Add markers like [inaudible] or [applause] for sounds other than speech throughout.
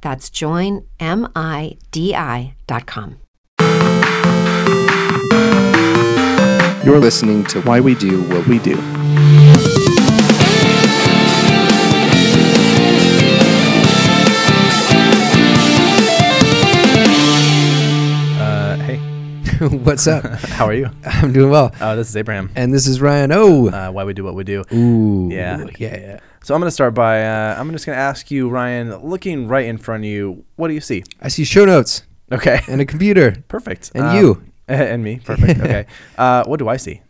That's joinmidi.com. You're listening to Why We Do What We Do. Uh, hey, [laughs] What's up? [laughs] how are you? I'm doing well. Uh, this is Abraham. And this is Ryan. Oh, Uh, why we do what we do. ooh, yeah. yeah, yeah. So I'm going to start by uh, I'm just going to ask you, Ryan, looking right in front of you, what do you see? I see show notes Okay, and a computer. [laughs] perfect. And Um, you. [laughs] and me, perfect. [laughs] Okay, uh, what do I see?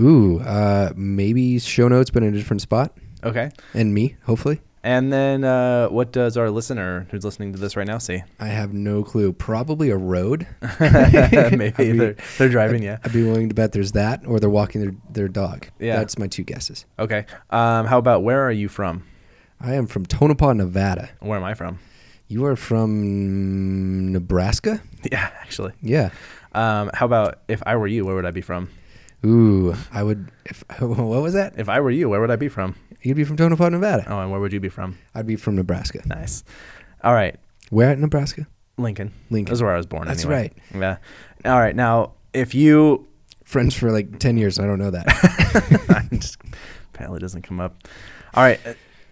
Ooh, uh, maybe show notes, but in a different spot. Okay, And me, hopefully. And then uh, what does our listener who's listening to this right now see? I have no clue. Probably a road. [laughs] Maybe be- they're, they're driving. Yeah. I'd be willing to bet there's that, or they're walking their, their dog. Yeah. That's my two guesses. Okay. Um, how about where are you from? I am from Tonopah, Nevada. Where am I from? You are from Nebraska? [laughs] Yeah, actually. Yeah. Um, how about if I were you, where would I be from? Ooh, I would. If [laughs] what was that? If I were you, where would I be from? You'd be from Tonopah, Nevada. Oh, and where would you be from? I'd be from Nebraska. Nice. All right. Where at Nebraska? Lincoln. Lincoln. That's where I was born. That's anyway. right. Yeah. All right. Now, if you, Friends for like ten years. I don't know that. [laughs] just apparently doesn't come up. All right.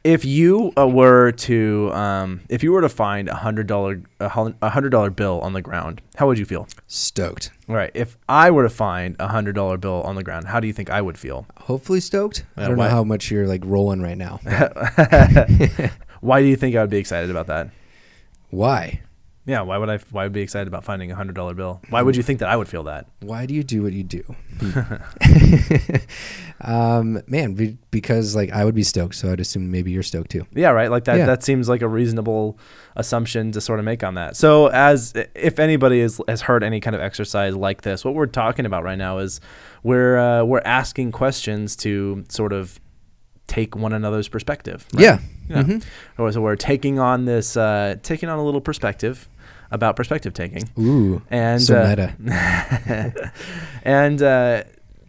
If you uh, were to, um, if you were to find a hundred dollar, a hundred dollar bill on the ground, how would you feel? stoked. All right. If I were to find a hundred dollar bill on the ground, how do you think I would feel? Hopefully stoked. I don't why- know how much you're like rolling right now. [laughs] [laughs] Why do you think I would be excited about that? Why? Yeah. Why would I? Why would I be excited about finding a hundred dollar bill? Why would you think that I would feel that? Why do you do what you do? [laughs] [laughs] um, man, be, because like I would be stoked, so I'd assume maybe you're stoked too. Yeah, right. Like that. Yeah. That seems like a reasonable assumption to sort of make on that. So, as if anybody is, has heard any kind of exercise like this, what we're talking about right now is we're uh, we're asking questions to sort of take one another's perspective. right? Yeah. Yeah. Mhm. Or So we're taking on this, uh, taking on a little perspective about perspective taking. Ooh. And so uh, meta. [laughs] and uh,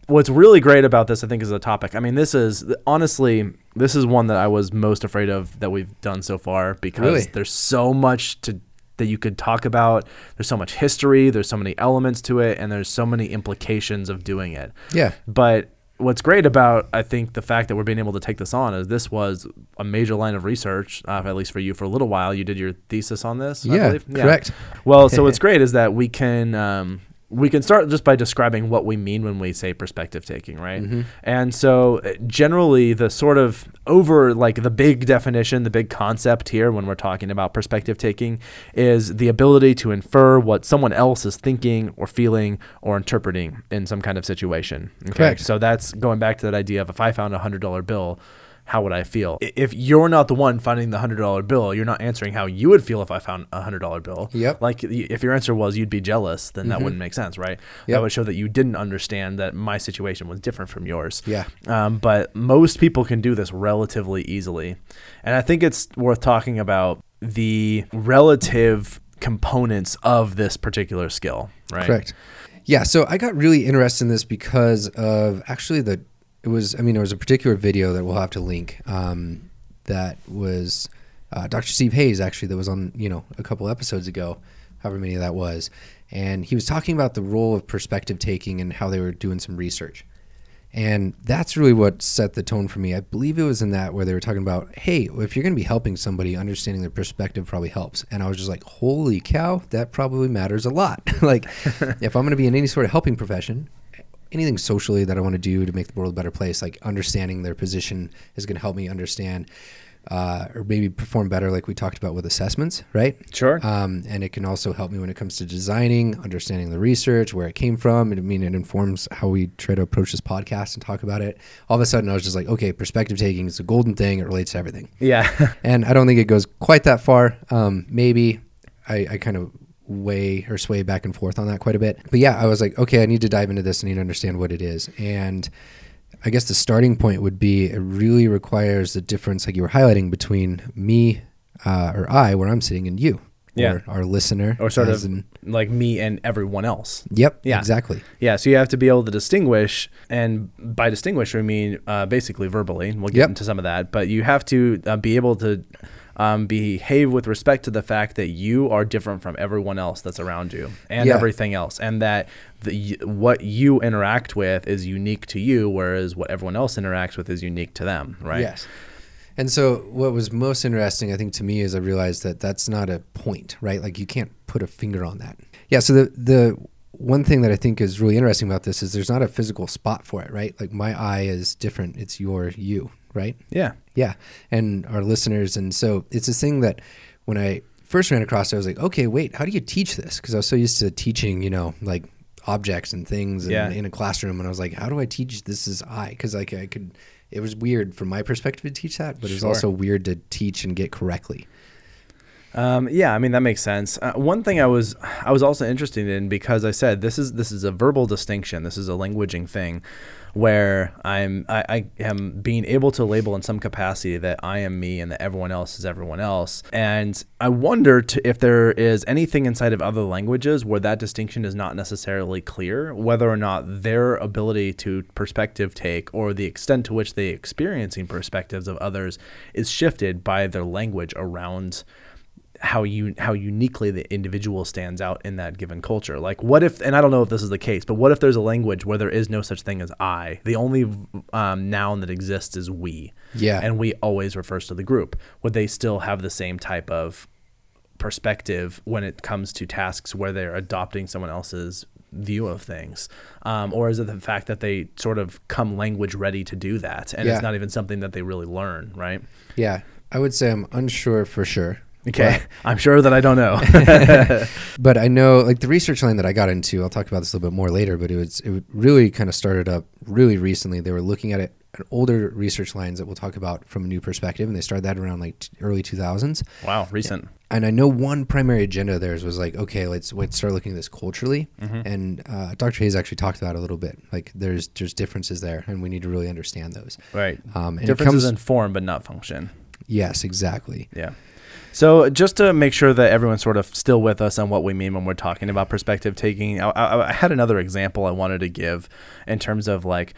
what's really great about this, I think, is the topic. I mean, this is honestly, this is one that I was most afraid of that we've done so far because Really? there's so much to that you could talk about. There's so much history. There's so many elements to it, and there's so many implications of doing it. Yeah. But what's great about I think the fact that we're being able to take this on is this was a major line of research, uh, at least for you for a little while. You did your thesis on this, I Yeah, correct. Well, so [laughs] what's great is that we can um, we can start just by describing what we mean when we say perspective taking, right? Mm-hmm. And so uh, generally the sort of over like the big definition, the big concept here when we're talking about perspective taking is the ability to infer what someone else is thinking or feeling or interpreting in some kind of situation. Okay? Correct. So that's going back to that idea of if I found a hundred dollar bill, how would I feel? If you're not the one finding the hundred dollar bill, you're not answering how you would feel if I found a hundred dollar bill. Yep. Like if your answer was you'd be jealous, then that wouldn't make sense, right? That would show that you didn't understand that my situation was different from yours. Yeah. Um, but most people can do this relatively easily, and I think it's worth talking about the relative components of this particular skill, right? Correct. Yeah, so I got really interested in this because of actually the it was I mean there was a particular video that we'll have to link um, that was uh, Dr. Steve Hayes actually that was on you know a couple episodes ago, however many that was, and he was talking about the role of perspective taking and how they were doing some research. And that's really what set the tone for me. I believe it was in that where they were talking about, hey, if you're going to be helping somebody, understanding their perspective probably helps. And I was just like, holy cow, that probably matters a lot. [laughs] like, [laughs] if I'm going to be in any sort of helping profession, anything socially that I want to do to make the world a better place, like understanding their position is going to help me understand uh, or maybe perform better, like we talked about with assessments, right? Sure. Um, and it can also help me when it comes to designing, understanding the research, where it came from. I mean, it informs how we try to approach this podcast and talk about it. All of a sudden, I was just like, okay, perspective taking is a golden thing. It relates to everything. Yeah. [laughs] And I don't think it goes quite that far. Um, maybe I, I kind of weigh or sway back and forth on that quite a bit. But yeah, I was like, okay, I need to dive into this. I need to understand what it is. And I guess the starting point would be it really requires the difference, like you were highlighting, between me uh, or I, where I'm sitting, and you, Yeah. or our listener, or sort of in- like me and everyone else. yep, Yeah. exactly. Yeah, so you have to be able to distinguish, and by distinguish, we mean uh, basically verbally. We'll get Yep. into some of that, but you have to uh, be able to um, behave with respect to the fact that you are different from everyone else that's around you and Yeah. everything else, and that the what you interact with is unique to you, whereas what everyone else interacts with is unique to them, right? Yes. And so, what was most interesting, I think, to me, is I realized that that's not a point, right? Like you can't put a finger on that. Yeah. So the the one thing that I think is really interesting about this is there's not a physical spot for it, right? Like my eye is different. It's your you, right? Yeah. Yeah, and our listeners, and so it's this thing that when I first ran across, it, I was like, okay, wait, how do you teach this? Because I was so used to teaching, you know, like objects and things in, Yeah. in a classroom, and I was like, how do I teach this as I? Because like I could, it was weird from my perspective to teach that, but it was also weird to teach and get correctly. Um, yeah, I mean that makes sense. Uh, one thing I was I was also interested in because I said this is this is a verbal distinction. This is a languaging thing, where I'm I, I am being able to label in some capacity that I am me and that everyone else is everyone else. And I wonder to, if there is anything inside of other languages where that distinction is not necessarily clear, whether or not their ability to perspective take or the extent to which they experiencing perspectives of others is shifted by their language around how you how uniquely the individual stands out in that given culture. Like, what if? And I don't know if this is the case, but what if there's a language where there is no such thing as I? The only um, noun that exists is we. Yeah. and we always refers to the group. Would they still have the same type of perspective when it comes to tasks where they're adopting someone else's view of things um, or is it the fact that they sort of come language ready to do that and Yeah. it's not even something that they really learn right Yeah, I would say I'm unsure for sure. Okay [laughs] i'm sure that i don't know [laughs] [laughs] But I know, like the research line that I got into, I'll talk about this a little bit more later. But it was it really kind of started up really recently. They were looking at it at older research lines that we'll talk about from a new perspective, and they started that around like t- early 2000s. wow recent And I know one primary agenda of theirs was like, okay, let's let's start looking at this culturally. Mm-hmm. And uh, Dr. Hayes actually talked about it a little bit. Like there's there's differences there, and we need to really understand those. right Um, and differences comes- in form but not function Yes, exactly. Yeah. So just to make sure that everyone's sort of still with us on what we mean when we're talking about perspective taking, I, I, I had another example I wanted to give in terms of like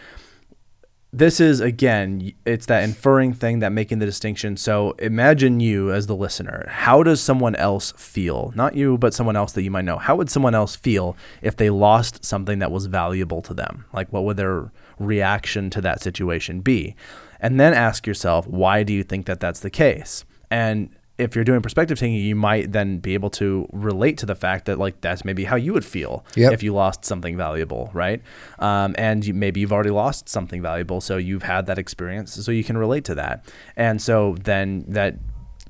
this is again it's that inferring thing that making the distinction. So imagine you as the listener. How does someone else feel? Not you but someone else that you might know. How would someone else feel if they lost something that was valuable to them? Like what would their reaction to that situation be? And then ask yourself why do you think that that's the case? And if you're doing perspective taking, you might then be able to relate to the fact that like that's maybe how you would feel Yep. if you lost something valuable, right? Um, and you, maybe you've already lost something valuable, so you've had that experience, so you can relate to that. And so then that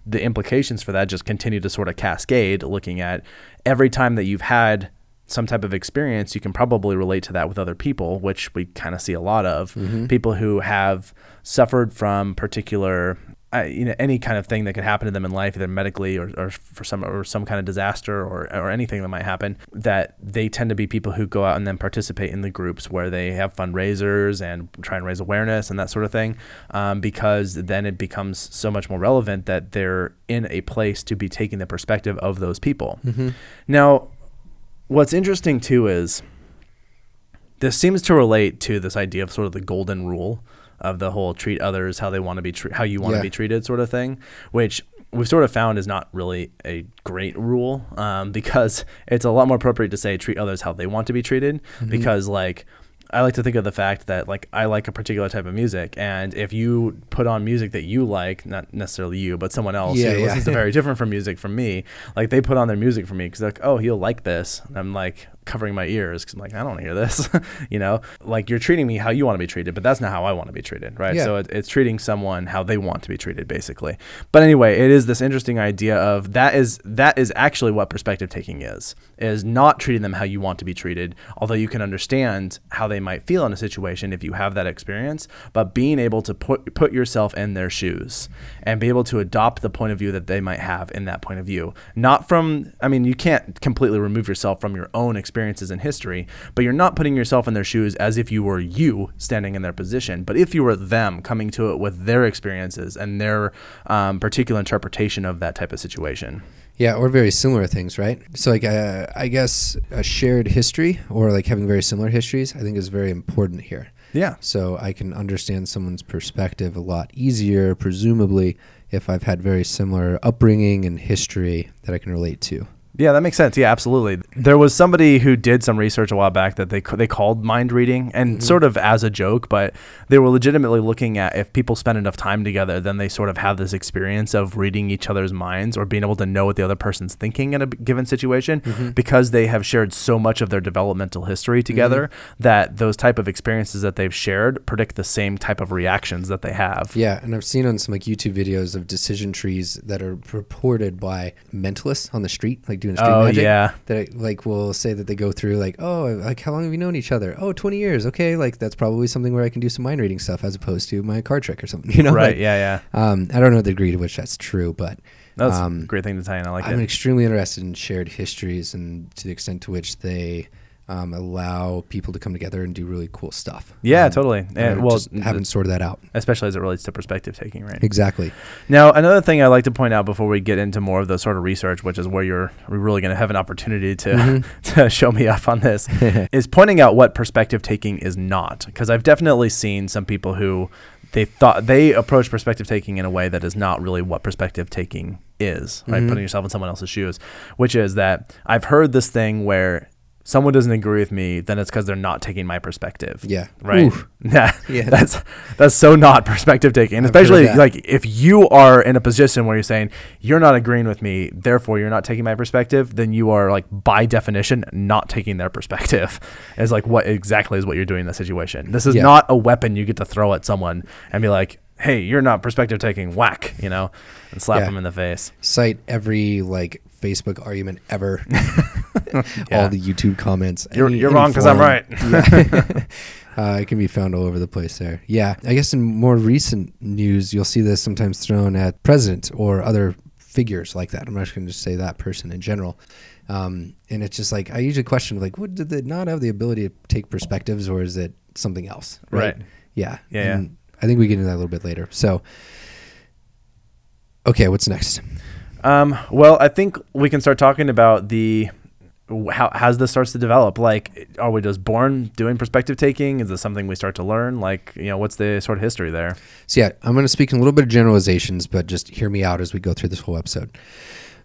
the implications for that just continue to sort of cascade. Looking at every time that you've had some type of experience, you can probably relate to that with other people, which we kind of see a lot of people who have suffered from particular you know any kind of thing that could happen to them in life, either medically or, or for some or some kind of disaster or or anything that might happen. That they tend to be people who go out and then participate in the groups where they have fundraisers and try and raise awareness and that sort of thing, um, because then it becomes so much more relevant that they're in a place to be taking the perspective of those people. Now, what's interesting too is this seems to relate to this idea of sort of the golden rule of the whole treat others how they want to be tre- how you want to Yeah. be treated sort of thing, which we've sort of found is not really a great rule um, [laughs] because it's a lot more appropriate to say treat others how they want to be treated because like I like to think of the fact that like I like a particular type of music, and if you put on music that you like, not necessarily you, but someone else Yeah, who yeah. listens to very [laughs] different from music from me, like they put on their music for me because like, oh, he'll like this, and I'm like covering my ears because I'm like, I don't want to hear this, [laughs] you know, like you're treating me how you want to be treated, but that's not how I want to be treated, right? Yeah. So it, it's treating someone how they want to be treated, basically. But anyway, it is this interesting idea of that is that is actually what perspective taking is is not treating them how you want to be treated, although you can understand how they might feel in a situation if you have that experience, but being able to put put yourself in their shoes and be able to adopt the point of view that they might have in that point of view. Not from I mean, you can't completely remove yourself from your own experiences in history, but you're not putting yourself in their shoes as if you were you standing in their position, but if you were them coming to it with their experiences and their um, particular interpretation of that type of situation. Yeah, or very similar things, right? So, like, uh, I guess a shared history or like having very similar histories, I think is very important here. Yeah. So I can understand someone's perspective a lot easier, presumably, if I've had very similar upbringing and history that I can relate to. Yeah, that makes sense. Yeah, absolutely. There was somebody who did some research a while back that they they called mind reading, and mm-hmm. sort of as a joke, but they were legitimately looking at if people spend enough time together, then they sort of have this experience of reading each other's minds or being able to know what the other person's thinking in a given situation, mm-hmm. because they have shared so much of their developmental history mm-hmm. together that those type of experiences that they've shared predict the same type of reactions that they have. Yeah, and I've seen on some like YouTube videos of decision trees that are purported by mentalists on the street, like doing street Oh, magic. yeah. That I, like will say that they go through like, oh, like how long have you known each other? Oh, 20 years. Okay, like that's probably something where I can do some mind reading stuff as opposed to my card trick or something. [laughs] You know, Right? Like, Yeah. Yeah. Um, I don't know the degree to which that's true, but That's um, a great thing to tie in. I like I'm it. extremely interested in shared histories and to the extent to which they um, allow people to come together and do really cool stuff. Yeah, Um, totally. and well, just haven't sorted that out. especially as it relates to perspective taking, right? Exactly. Now, another thing I like to point out before we get into more of the sort of research, which is where you're really going to have an opportunity to Mm-hmm. [laughs] to show me up on this, [laughs] is pointing out what perspective taking is not. Because I've definitely seen some people who they thought they approach perspective taking in a way that is not really what perspective taking is, right? Mm-hmm. Putting yourself in someone else's shoes, which is that I've heard this thing where someone doesn't agree with me, then it's because they're not taking my perspective. Yeah. Right. [laughs] Yeah. Yeah. That's that's so not perspective taking. And especially like if you are in a position where you're saying you're not agreeing with me, therefore you're not taking my perspective, then you are like by definition not taking their perspective. [laughs] Is like what exactly is what you're doing in the situation. This is Yeah. not a weapon you get to throw at someone and be like, "Hey, you're not perspective taking." Whack, you know, and slap Yeah. them in the face. Cite every like Facebook argument ever. [laughs] Yeah. All the YouTube comments. You're- any- you're any wrong 'cause I'm right. [laughs] Yeah. uh, it can be found all over the place there. Yeah. I guess in more recent news, you'll see this sometimes thrown at president or other figures like that. I'm not going to just say that person in general. Um, and it's just like I usually question like, what did they not have the ability to take perspectives, or is it something else? Right. Yeah. Yeah, yeah. And I think we get into that a little bit later. So, okay, what's next? Um, well, I think we can start talking about the how as this starts to develop. Like, are we just born doing perspective taking? Is this something we start to learn? Like, you know, what's the sort of history there? So yeah, I'm going to speak in a little bit of generalizations, but just hear me out as we go through this whole episode.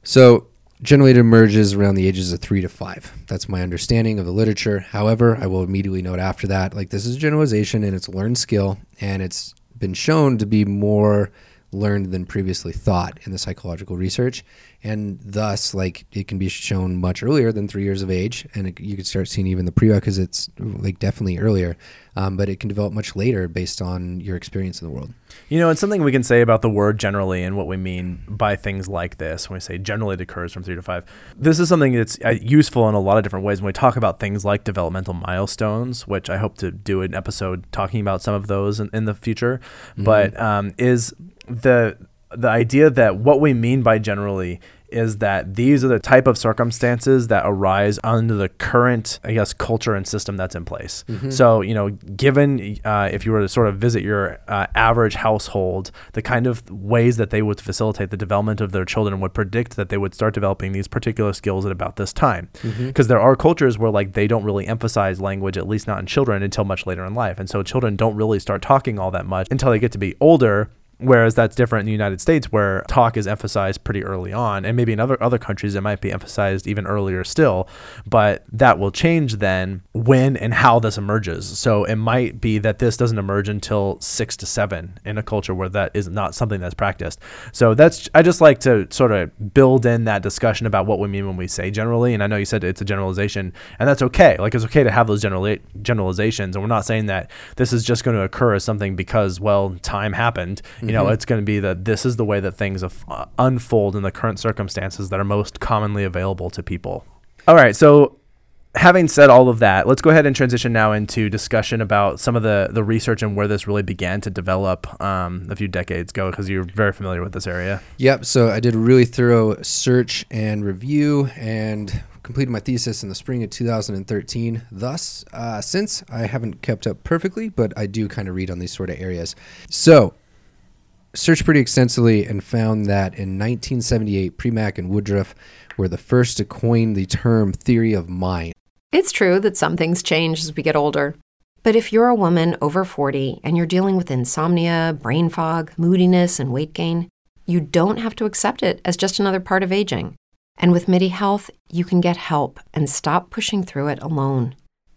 So generally, it emerges around the ages of three to five. That's my understanding of the literature. However, I will immediately note after that, like this is generalization and it's a learned skill, and it's been shown to be more learned than previously thought in the psychological research. And thus like it can be shown much earlier than three years of age. And it, you could start seeing even the prerequisites like definitely earlier. Um, but it can develop much later based on your experience in the world. You know, it's something we can say about the word generally and what we mean by things like this. When we say generally it occurs from three to five, this is something that's uh, useful in a lot of different ways. When we talk about things like developmental milestones, which I hope to do an episode talking about some of those in, in the future, but um, is the the idea that what we mean by generally is that these are the type of circumstances that arise under the current, I guess, culture and system that's in place. Mm-hmm. So, you know, given uh, if you were to sort of visit your uh, average household, the kind of ways that they would facilitate the development of their children would predict that they would start developing these particular skills at about this time. Mm-hmm. Because there are cultures where, like, they don't really emphasize language, at least not in children, until much later in life. And so children don't really start talking all that much until they get to be older Whereas that's different in the United States, where talk is emphasized pretty early on, and maybe in other other countries it might be emphasized even earlier still. But that will change then when and how this emerges. So it might be that this doesn't emerge until six to seven in a culture where that is not something that's practiced. So that's I just like to sort of build in that discussion about what we mean when we say generally. And I know you said it's a generalization, and that's okay. Like it's okay to have those general generalizations, and we're not saying that this is just going to occur as something because well time happened you know, Mm-hmm. it's going to be that this is the way that things af- uh, unfold in the current circumstances that are most commonly available to people. All right, so having said all of that, let's go ahead and transition now into discussion about some of the the research and where this really began to develop um, a few decades ago, because you're very familiar with this area. Yep. So I did a really thorough search and review and completed my thesis in the spring of 2013. Thus, uh, since I haven't kept up perfectly, but I do kind of read on these sort of areas. So, searched pretty extensively and found that in 1978, Premack and Woodruff were the first to coin the term theory of mind. It's true that some things change as we get older. But if you're a woman over 40 and you're dealing with insomnia, brain fog, moodiness, and weight gain, you don't have to accept it as just another part of aging. And with MIDI Health, you can get help and stop pushing through it alone.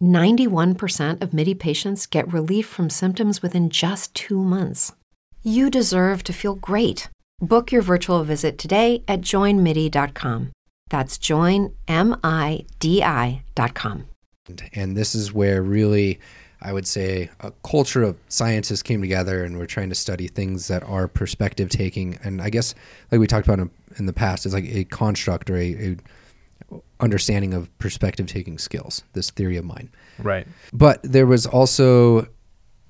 91% of MIDI patients get relief from symptoms within just two months. You deserve to feel great. Book your virtual visit today at joinmidi.com. That's joinmidi.com. And this is where really, I would say, a culture of scientists came together and we're trying to study things that are perspective taking. And I guess, like we talked about in, the past, it's like a construct or a, a understanding of perspective taking skills, this theory of mind. Right. But there was also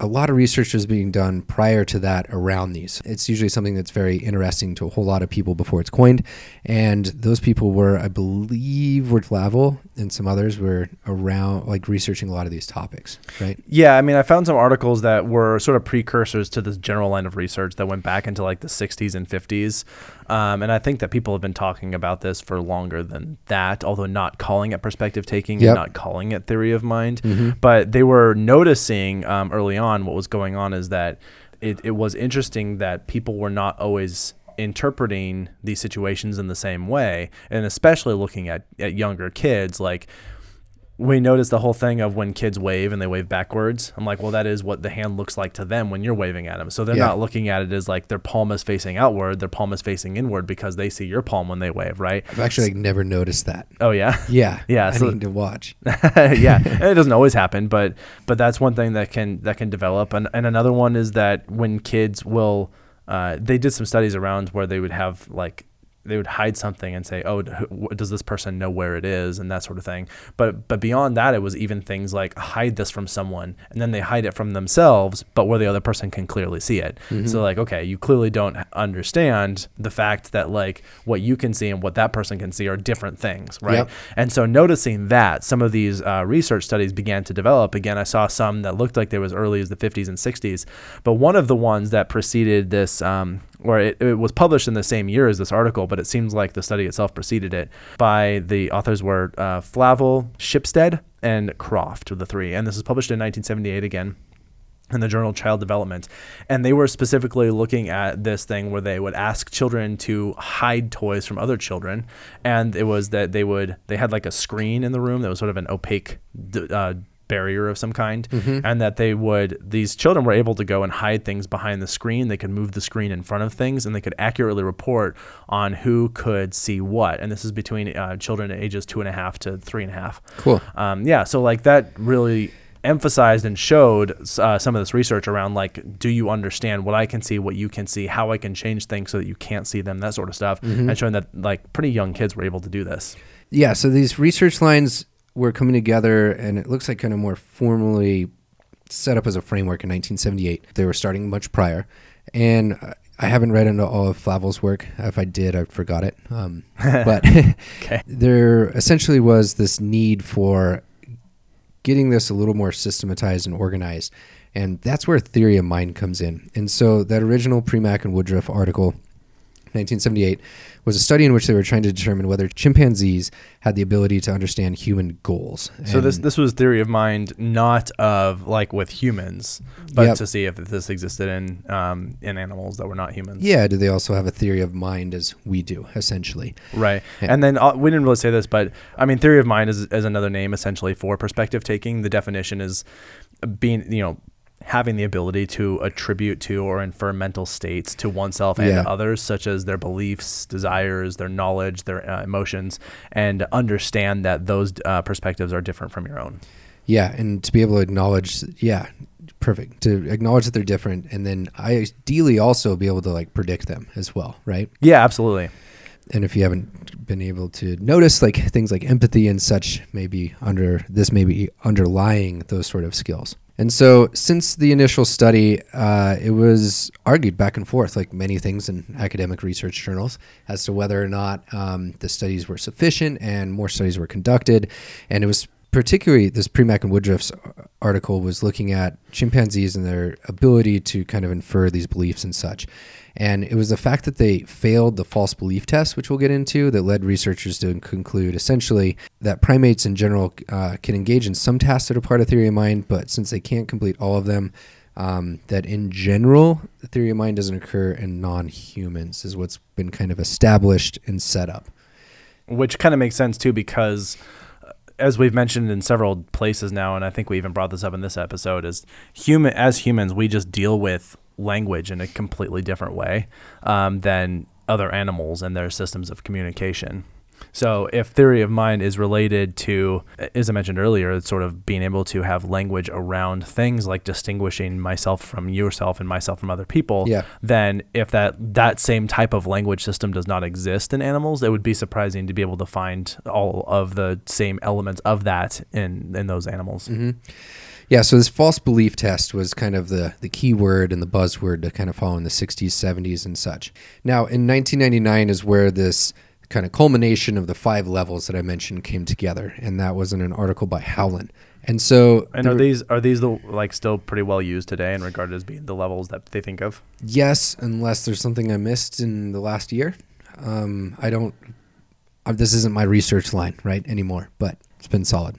a lot of research was being done prior to that around these. It's usually something that's very interesting to a whole lot of people before it's coined. And those people were, I believe, were Flavell and some others were around, like researching a lot of these topics, right? Yeah, I mean, I found some articles that were sort of precursors to this general line of research that went back into like the 60s and 50s. Um, and I think that people have been talking about this for longer than that, although not calling it perspective taking Yep. and not calling it theory of mind. But they were noticing um, early on what was going on is that it, it was interesting that people were not always interpreting these situations in the same way and especially looking at, at younger kids like we noticed the whole thing of when kids wave and they wave backwards. I'm like, well, that is what the hand looks like to them when you're waving at them. So they're Yeah. not looking at it as like their palm is facing outward, their palm is facing inward because they see your palm when they wave, right? I've actually like, never noticed that. Oh yeah, [laughs] Yeah. [laughs] Yeah, I so- need to watch. [laughs] yeah. And it doesn't always happen, but but that's one thing that can that can develop. And and another one is that when kids will, uh, they did some studies around where they would have like they would hide something and say, "Oh, does this person know where it is?" and that sort of thing. But but beyond that, it was even things like hide this from someone, and then they hide it from themselves, but where the other person can clearly see it. So like, okay, you clearly don't understand the fact that like what you can see and what that person can see are different things, right? Yep. And so noticing that some of these uh, research studies began to develop. Again, I saw some that looked like they were as early as the 50s and 60s, but one of the ones that preceded this, um, or it, it was published in the same year as this article, but it seems like the study itself preceded it. By the authors were uh, Flavell, Shipstead, and Croft, the three. And this was published in 1978 again in the journal Child Development. And they were specifically looking at this thing where they would ask children to hide toys from other children. And it was that they would, they had like a screen in the room that was sort of an opaque, uh, barrier of some kind, and that they would these children were able to go and hide things behind the screen. They could move the screen in front of things, and they could accurately report on who could see what. And this is between uh, children ages two and a half to three and a half. Cool. Um, yeah, so like that really emphasized and showed uh, some of this research around like do you understand what i can see what you can see how i can change things so that you can't see them that sort of stuff and showing that like pretty young kids were able to do this Yeah, so these research lines were coming together, and it looks like kind of more formally set up as a framework in 1978. They were starting much prior, and I haven't read into all of Flavell's work. If I did, I forgot it. Um, [laughs] but [laughs] there essentially was this need for getting this a little more systematized and organized, and that's where theory of mind comes in. And so that original Premack and Woodruff article 1978 was a study in which they were trying to determine whether chimpanzees had the ability to understand human goals. so this this was theory of mind not of like with humans but Yep. to see if this existed in um, in animals that were not humans yeah, do they also have a theory of mind as we do, essentially? Right. Yeah. And then uh, we didn't really say this, but I mean, theory of mind is, is another name essentially for perspective taking. The definition is being, you know, having the ability to attribute to or infer mental states to oneself and Yeah. others, such as their beliefs, desires, their knowledge, their uh, emotions, and understand that those uh, perspectives are different from your own. Yeah, and to be able to acknowledge, yeah, perfect. To acknowledge that they're different, and then ideally also be able to like predict them as well, right? Yeah, absolutely. And if you haven't been able to notice like things like empathy and such maybe under this may be underlying those sort of skills and so since the initial study uh, it was argued back and forth like many things in academic research journals as to whether or not um, the studies were sufficient and more studies were conducted and it was particularly this Premack and Woodruff's article was looking at chimpanzees and their ability to kind of infer these beliefs and such. And it was the fact that they failed the false belief test, which we'll get into, that led researchers to conclude essentially that primates in general uh, can engage in some tasks that are part of theory of mind, but since they can't complete all of them, um, that in general, the theory of mind doesn't occur in non humans, is what's been kind of established and set up. which kind of makes sense too because uh, as we've mentioned in several places now and i think we even brought this up in this episode is human as humans we just deal with language in a completely different way um, than other animals and their systems of communication so if theory of mind is related to as i mentioned earlier it's sort of being able to have language around things like distinguishing myself from yourself and myself from other people Yeah. then if that that same type of language system does not exist in animals, it would be surprising to be able to find all of the same elements of that in in those animals. Mm-hmm. Yeah, so this false belief test was kind of the, the key word and the buzzword to kind of follow in the 60s, 70s, and such. Now, in 1999 is where this kind of culmination of the five levels that I mentioned came together, and that was in an article by Howlin. And so, And are these are these the like still pretty well used today and regarded as being the levels that they think of? yes, unless there's something I missed in the last year. Um, I don't, uh, this isn't my research line, right, anymore, but it's been solid.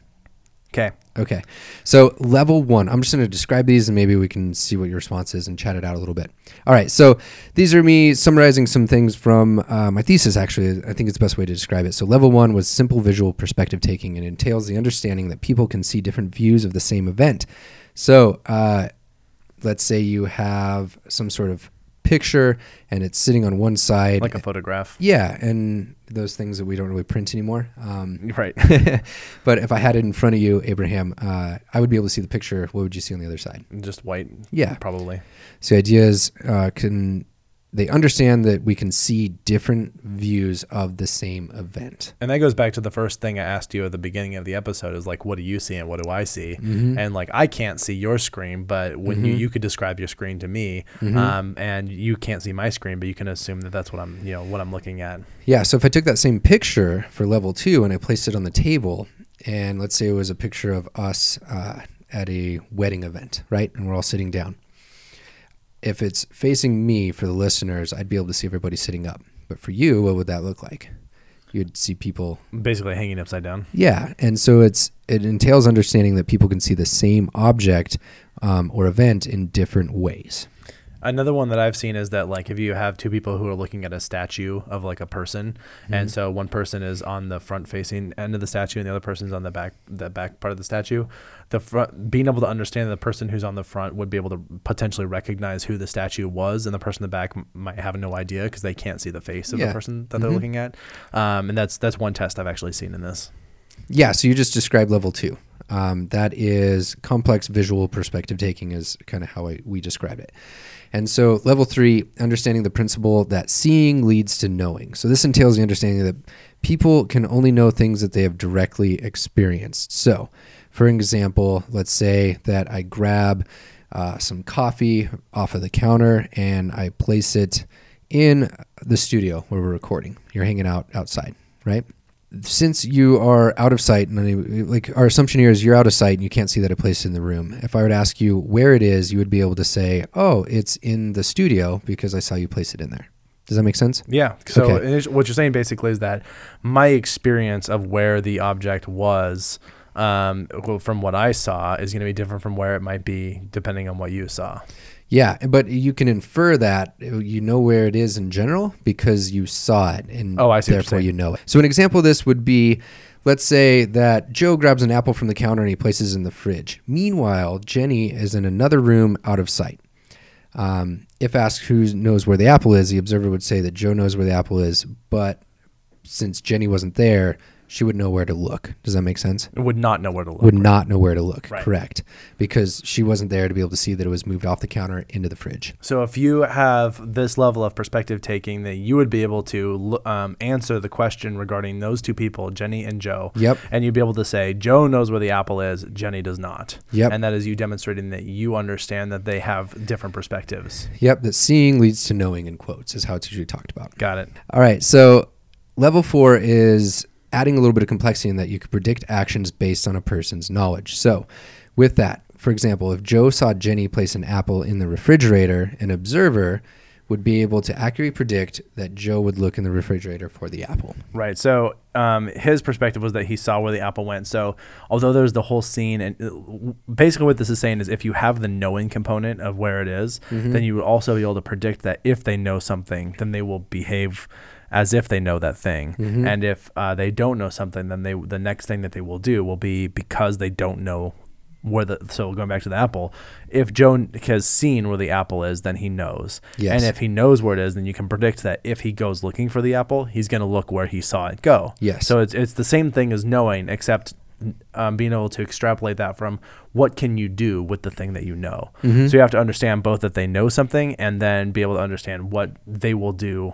Okay. Okay. So level one, I'm just going to describe these and maybe we can see what your response is and chat it out a little bit. All right. So these are me summarizing some things from uh, my thesis, actually. I think it's the best way to describe it. So level one was simple visual perspective taking and entails the understanding that people can see different views of the same event. So uh, let's say you have some sort of picture and it's sitting on one side. Like a photograph. yeah. And those things that we don't really print anymore. Um, [laughs] Right. [laughs] but if I had it in front of you, Abraham, uh, I would be able to see the picture. What would you see on the other side? Just white. Yeah. Probably. So the idea is, uh, can they understand that we can see different views of the same event? And that goes back to the first thing I asked you at the beginning of the episode is like, what do you see and what do I see? Mm-hmm. And like, I can't see your screen, but when you, you could describe your screen to me, Mm-hmm. um, and you can't see my screen, but you can assume that that's what I'm, you know, what I'm looking at. Yeah. So if I took that same picture for level two and I placed it on the table, and let's say it was a picture of us uh, at a wedding event, right? And we're all sitting down. If it's facing me for the listeners, I'd be able to see everybody sitting up. But for you, what would that look like? You'd see people Basically hanging upside down. Yeah, and so it's it entails understanding that people can see the same object um, or event in different ways. Another one that I've seen is that like if you have two people who are looking at a statue of like a person, and so one person is on the front facing end of the statue and the other person's on the back the back part of the statue, the front being able to understand that the person who's on the front would be able to potentially recognize who the statue was, and the person in the back might have no idea because they can't see the face of Yeah. the person that they're looking at. Um, and that's that's one test I've actually seen in this. Yeah, so you just described level two. Um, that is complex visual perspective taking, is kind of how I, we describe it. And so, level three, understanding the principle that seeing leads to knowing. So, this entails the understanding that people can only know things that they have directly experienced. So, for example, let's say that I grab uh, some coffee off of the counter and I place it in the studio where we're recording. You're hanging out outside, right? Since you are out of sight, and like our assumption here is you're out of sight and you can't see that it placed in the room. If I were to ask you where it is, you would be able to say, "Oh, it's in the studio because I saw you place it in there." Does that make sense? Yeah. So Okay. what you're saying basically is that my experience of where the object was, um, from what I saw, is going to be different from where it might be depending on what you saw. Yeah, but you can infer that you know where it is in general because you saw it, and Oh, I see therefore you know it. So an example of this would be, let's say that Joe grabs an apple from the counter and he places it in the fridge. Meanwhile, Jenny is in another room out of sight. Um, if asked who knows where the apple is, the observer would say that Joe knows where the apple is, but since Jenny wasn't there, she would know where to look. Does that make sense? Would not know where to look. Would not know where to look. Right. Correct, because she wasn't there to be able to see that it was moved off the counter into the fridge. So if you have this level of perspective taking, that you would be able to um, answer the question regarding those two people, Jenny and Joe. Yep. And you'd be able to say Joe knows where the apple is, Jenny does not. Yep. And that is you demonstrating that you understand that they have different perspectives. Yep, that seeing leads to knowing in quotes is how it's usually talked about. Got it. All right, so level four is adding a little bit of complexity in that you could predict actions based on a person's knowledge. So, with that, for example, if Joe saw Jenny place an apple in the refrigerator, an observer would be able to accurately predict that Joe would look in the refrigerator for the apple. Right. So um, his perspective was that he saw where the apple went. So although there's the whole scene, and uh, basically what this is saying is if you have the knowing component of where it is, then you would also be able to predict that if they know something, then they will behave as if they know that thing. And if uh, they don't know something, then they the next thing that they will do will be because they don't know where the so going back to the apple if joe has seen where the apple is then he knows Yes. and if he knows where it is then you can predict that if he goes looking for the apple he's going to look where he saw it go Yes. so it's, it's the same thing as knowing except um, being able to extrapolate that from what can you do with the thing that you know Mm-hmm. so you have to understand both that they know something and then be able to understand what they will do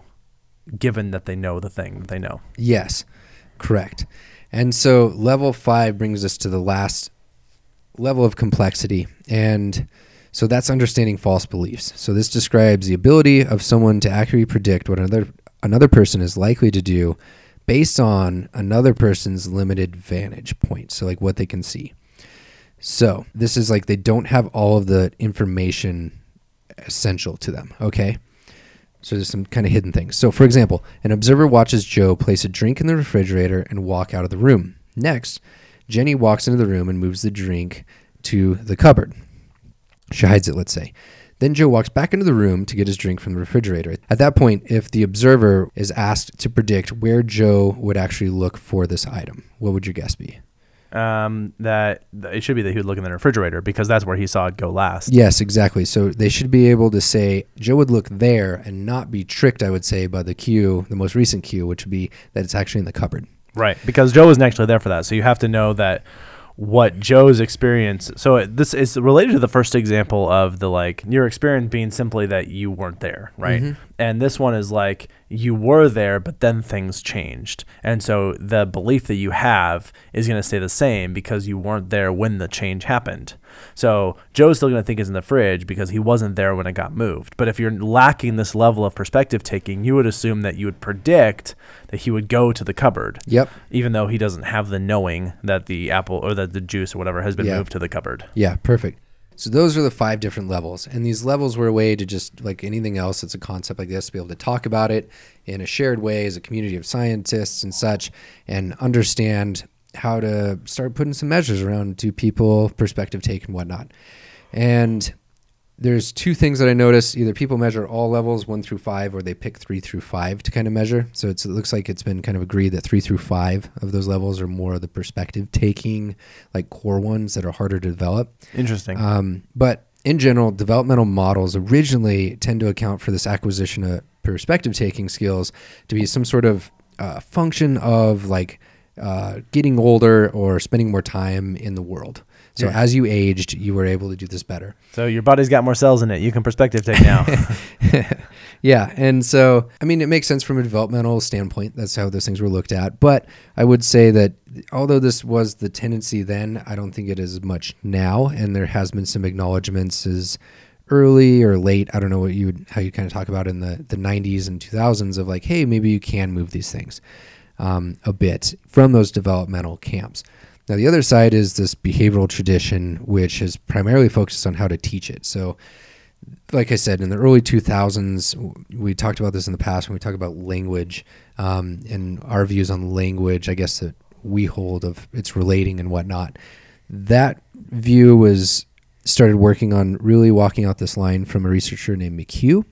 given that they know the thing that they know Yes, correct. And so level five brings us to the last level of complexity. And so that's understanding false beliefs. So this describes the ability of someone to accurately predict what another another person is likely to do based on another person's limited vantage point. So like what they can see. So this is like they don't have all of the information essential to them. Okay. So there's some kind of hidden things. So, for example, an observer watches Joe place a drink in the refrigerator and walk out of the room. Next, Jenny walks into the room and moves the drink to the cupboard. She hides it, let's say. Then Joe walks back into the room to get his drink from the refrigerator. At that point, if the observer is asked to predict where Joe would actually look for this item, what would your guess be? Um, that it should be that he would look in the refrigerator because that's where he saw it go last Yes, exactly. So they should be able to say Joe would look there and not be tricked, I would say, by the cue, the most recent cue, which would be that it's actually in the cupboard. Right, because Joe wasn't actually there for that. So you have to know that what Joe's experience. So this is related to the first example of the like your experience being simply that you weren't there, right? And this one is like you were there, but then things changed, and so the belief that you have is going to stay the same because you weren't there when the change happened. So Joe's still going to think it's in the fridge because he wasn't there when it got moved. But if you're lacking this level of perspective taking, you would assume that you would predict that he would go to the cupboard Yep. even though he doesn't have the knowing that the apple or that the juice or whatever has been Yeah. moved to the cupboard. Yeah, perfect. So those are the five different levels. And these levels were a way to just like anything else that's a concept like this, to be able to talk about it in a shared way as a community of scientists and such, and understand how to start putting some measures around to people, perspective take and whatnot. And there's two things that I notice. Either people measure all levels, one through five, or they pick three through five to kind of measure. So it looks like it's been kind of agreed that three through five of those levels are more of the perspective taking, like core ones that are harder to develop. Interesting. Um, but in general, developmental models originally tend to account for this acquisition of perspective taking skills to be some sort of uh, function of like uh, getting older or spending more time in the world. So Yeah. as you aged, you were able to do this better. so your body's got more cells in it. You can perspective take now. [laughs] Yeah, and so I mean, it makes sense from a developmental standpoint. That's how those things were looked at. But I would say that although this was the tendency then, I don't think it is much now. And there has been some acknowledgments as early or late. I don't know what you would, how you kind of talk about in the the 90s and 2000s of like, hey, maybe you can move these things um, a bit from those developmental camps. Now, the other side is this behavioral tradition, which is primarily focused on how to teach it. So, like I said, in the early 2000s, we talked about this in the past when we talk about language um, and our views on language, I guess that we hold of its relating and whatnot. That view was started working on really walking out this line from a researcher named McHugh.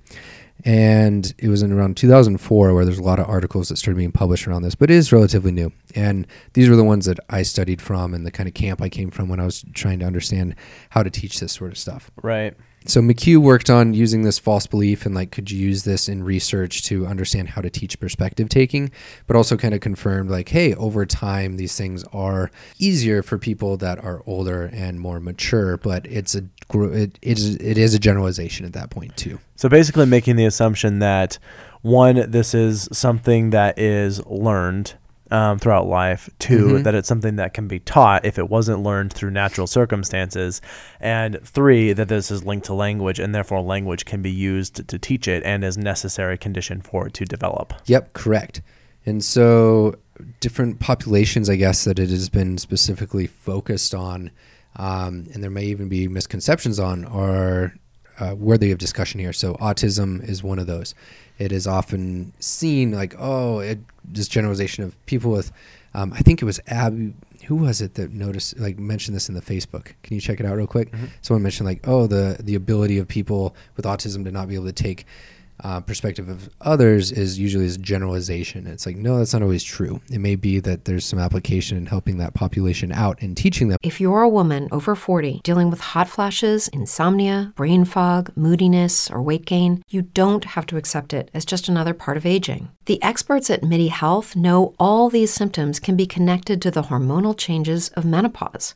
And it was in around 2004 where there's a lot of articles that started being published around this, but it is relatively new. And these were the ones that I studied from and the kind of camp I came from when I was trying to understand how to teach this sort of stuff right. So McHugh worked on using this false belief and like could you use this in research to understand how to teach perspective taking, but also kind of confirmed like, hey, over time these things are easier for people that are older and more mature, but it's a it, it is it is a generalization at that point too. So basically, making the assumption that one, this is something that is learned um, throughout life. 2 Mhm. that it's something that can be taught if it wasn't learned through natural circumstances. And three, that this is linked to language, and therefore language can be used to teach it and is necessary condition for it to develop. Yep, correct. And so different populations, I guess, that it has been specifically focused on, um, and there may even be misconceptions on, are uh, worthy of discussion here. So autism is one of those. It is often seen like, oh, it, this generalization of people with, um, I think it was Abby. Who was it that noticed, like, mentioned this in the Facebook? Can you check it out real quick? Someone mentioned like, oh, the the ability of people with autism to not be able to take uh, perspective of others is usually this generalization. It's like, no, that's not always true. It may be that there's some application in helping that population out and teaching them. If you're a woman over 40 dealing with hot flashes, insomnia, brain fog, moodiness, or weight gain, you don't have to accept it as just another part of aging. The experts at MIDI Health know all these symptoms can be connected to the hormonal changes of menopause.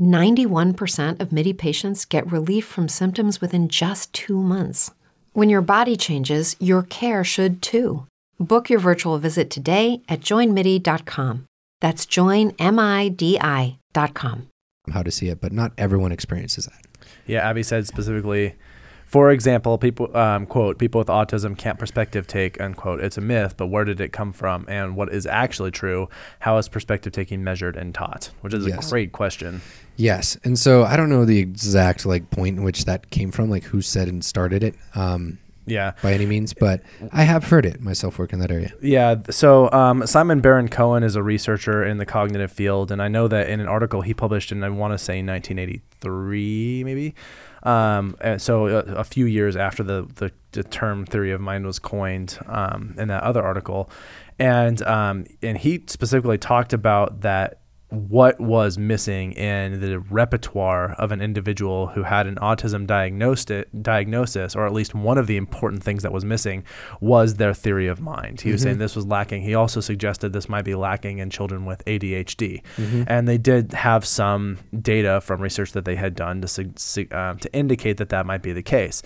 91% of MIDI patients get relief from symptoms within just two months. When your body changes, your care should too. Book your virtual visit today at joinmidi.com. That's joinmidi.com. How to see it, but not everyone experiences that. Yeah, Abby said specifically, for example, people um, quote people with autism can't perspective take unquote. It's a myth, but where did it come from, and what is actually true? How is perspective taking measured and taught? Which is Yes. a great question. Yes, and so I don't know the exact like point in which that came from, like who said and started it, um, Yeah. by any means, but I have heard it myself work in that area. Yeah. So um, Simon Baron Cohen is a researcher in the cognitive field, and I know that in an article he published in I want to say 1983, maybe. Um, and so a, a few years after the, the the term theory of mind was coined um, in that other article, and um, and he specifically talked about that what was missing in the repertoire of an individual who had an autism diagnosis, diagnosis, or at least one of the important things that was missing was their theory of mind. He was saying this was lacking. He also suggested this might be lacking in children with ADHD, and they did have some data from research that they had done to um, to indicate that that might be the case.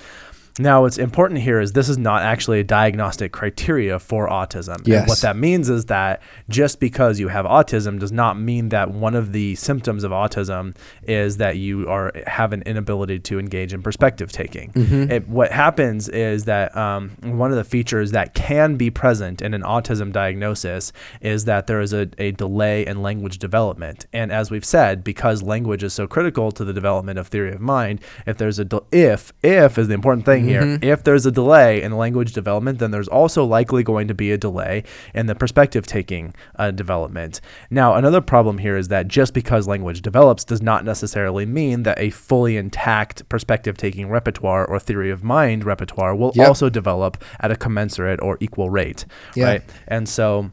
Now, what's important here is this is not actually a diagnostic criteria for autism. And Yes. what that means is that just because you have autism does not mean that one of the symptoms of autism is that you are have an inability to engage in perspective taking. It, what happens is that um, one of the features that can be present in an autism diagnosis is that there is a, a delay in language development. And as we've said, because language is so critical to the development of theory of mind, if there's a de- if if is the important thing here, if there's a delay in language development, then there's also likely going to be a delay in the perspective taking uh, development. Now, another problem here is that just because language develops does not necessarily mean that a fully intact perspective taking repertoire or theory of mind repertoire will Yep. also develop at a commensurate or equal rate, Yeah. right? And so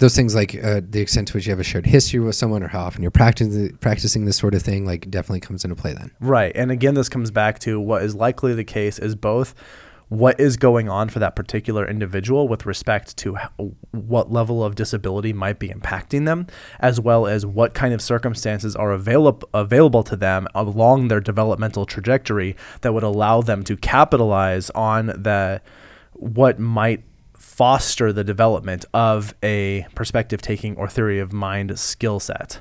those things like uh, the extent to which you have a shared history with someone or how often you're practicing practicing this sort of thing like definitely comes into play then Right. And again, this comes back to what is likely the case is both what is going on for that particular individual with respect to what level of disability might be impacting them, as well as what kind of circumstances are available available to them along their developmental trajectory that would allow them to capitalize on the what might foster the development of a perspective taking or theory of mind skill set.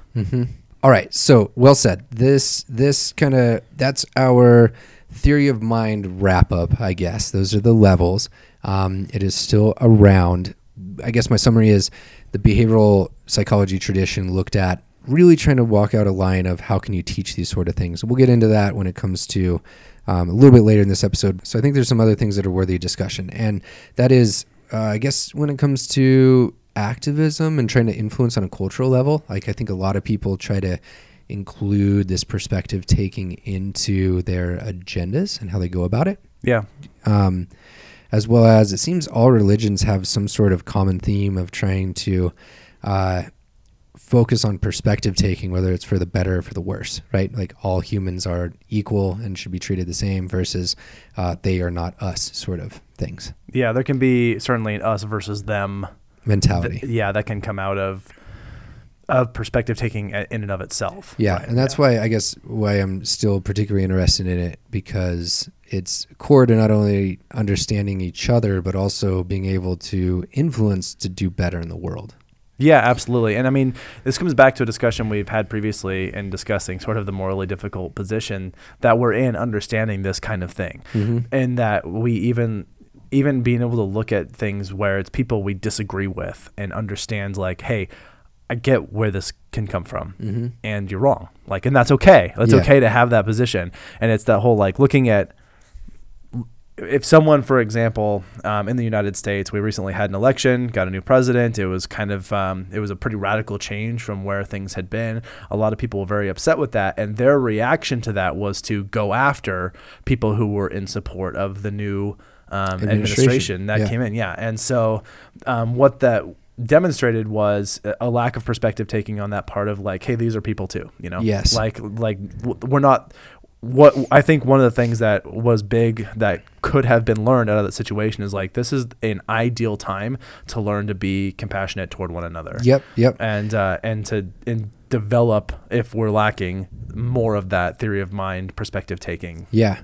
All right, so well said. This this kind of that's our theory of mind wrap up, I guess. Those are the levels. Um, it is still around. I guess my summary is the behavioral psychology tradition looked at really trying to walk out a line of how can you teach these sort of things. We'll get into that when it comes to um, a little bit later in this episode. So I think there's some other things that are worthy of discussion, and that is, uh, I guess, when it comes to activism and trying to influence on a cultural level. Like I think a lot of people try to include this perspective taking into their agendas and how they go about it. Yeah. Um, as well as it seems all religions have some sort of common theme of trying to uh, focus on perspective taking, whether it's for the better or for the worse, right? Like all humans are equal and should be treated the same versus uh, they are not us sort of things. Yeah, there can be certainly an us versus them. Mentality. th- yeah, that can come out of of perspective taking in and of itself. Yeah, Right, and that's why I guess why I'm still particularly interested in it because it's core to not only understanding each other but also being able to influence to do better in the world. Yeah, absolutely. And I mean, this comes back to a discussion we've had previously in discussing sort of the morally difficult position that we're in understanding this kind of thing. Mm-hmm. And that we even even being able to look at things where it's people we disagree with and understand like, hey, I get where this can come from mm-hmm. and you're wrong. Like and that's okay. It's Yeah. okay to have that position. And it's that whole like looking at if someone, for example, um, in the United States, we recently had an election, got a new president. It was kind of, um, it was a pretty radical change from where things had been. A lot of people were very upset with that, and their reaction to that was to go after people who were in support of the new um, Administration. administration that Yeah. came in. Yeah, and so um, what that demonstrated was a- a lack of perspective taking on that part of like, hey, these are people too. You know, Yes. like like we're not what I think one of the things that was big that could have been learned out of that situation is like this is an ideal time to learn to be compassionate toward one another. Yep, yep. And uh, and to and develop if we're lacking more of that theory of mind perspective taking. Yeah.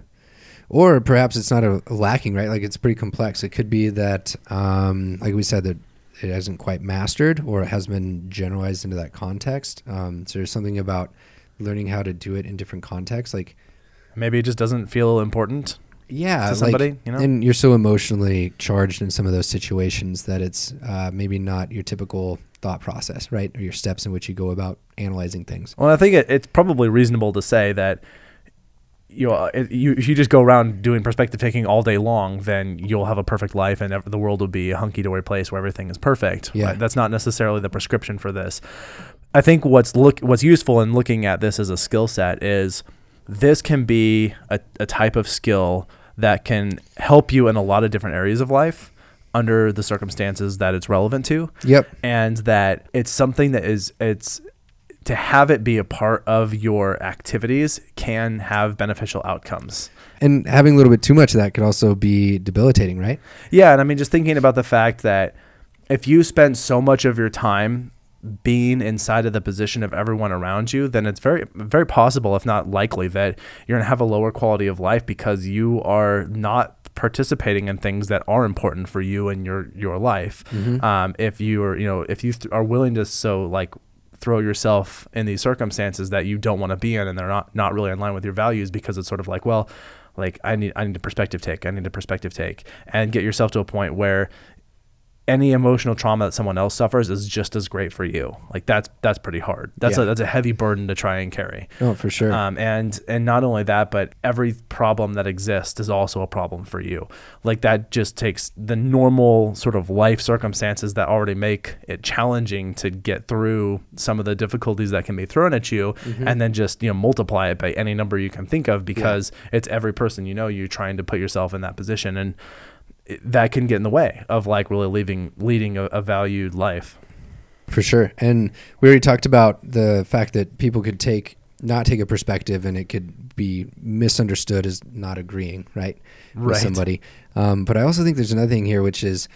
Or perhaps it's not a lacking, right? Like it's pretty complex. It could be that, um, like we said, that it hasn't quite mastered or it has been generalized into that context. Um, so there's something about learning how to do it in different contexts. Like, Maybe it just doesn't feel important. yeah, To like- somebody, you know? and you're so emotionally charged in some of those situations that it's uh, maybe not your typical thought process, right? Or your steps in which you go about analyzing things. Well, I think it, it's probably reasonable to say that you know, it, you if you just go around doing perspective taking all day long, then you'll have a perfect life, and the world will be a hunky dory place where everything is perfect. Yeah. Right? That's not necessarily the prescription for this. I think what's look what's useful in looking at this as a skill set is this can be a, a type of skill that can help you in a lot of different areas of life under the circumstances that it's relevant to Yep. and that it's something that is it's to have it be a part of your activities can have beneficial outcomes. And having a little bit too much of that could also be debilitating, right? Yeah, and I mean, just thinking about the fact that if you spend so much of your time being inside of the position of everyone around you, then it's very, very possible, if not likely, that you're gonna have a lower quality of life because you are not participating in things that are important for you and your your life. Um, if you are, you know, if you th- are willing to so like throw yourself in these circumstances that you don't want to be in and they're not not really in line with your values because it's sort of like well like I need I need a perspective take I need a perspective take and get yourself to a point where any emotional trauma that someone else suffers is just as great for you like that's that's pretty hard that's Yeah. a that's a heavy burden to try and carry Oh, for sure. um, and and not only that, but every problem that exists is also a problem for you. Like that just takes the normal sort of life circumstances that already make it challenging to get through some of the difficulties that can be thrown at you, Mm-hmm. and then just you know multiply it by any number you can think of because it's every person you know You're trying to put yourself in that position and. That can get in the way of like really leaving leading a, a valued life. For sure. And we already talked about the fact that people could take not take a perspective and it could be misunderstood as not agreeing, right? With Right. somebody. Um, but I also think there's another thing here, which is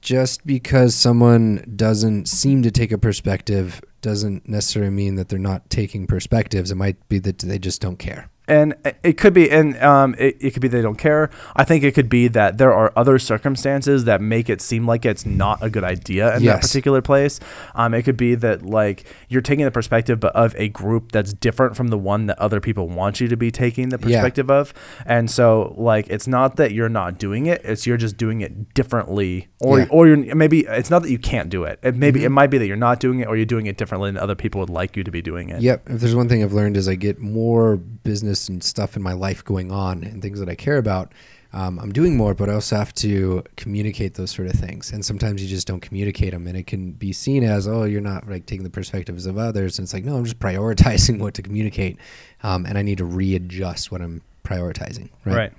just because someone doesn't seem to take a perspective doesn't necessarily mean that they're not taking perspectives. It might be that they just don't care. And it could be and um, it, it could be they don't care. I think it could be that there are other circumstances that make it seem like it's not a good idea in that particular place. Um, it could be that like you're taking the perspective but of a group that's different from the one that other people want you to be taking the Yeah. perspective of. And so like it's not that you're not doing it it's you're just doing it differently or Yeah. Mm-hmm. or you're maybe it's not that you can't do it, it maybe it might be that you're not doing it or you're doing it differently than other people would like you to be doing it Yep. If there's one thing I've learned is I get more business and stuff in my life going on and things that I care about. Um, I'm doing more, but I also have to communicate those sort of things. And sometimes you just don't communicate them, and it can be seen as, oh, you're not like taking the perspectives of others. And it's like, no, I'm just prioritizing [laughs] what to communicate, um, and I need to readjust what I'm prioritizing. Right. right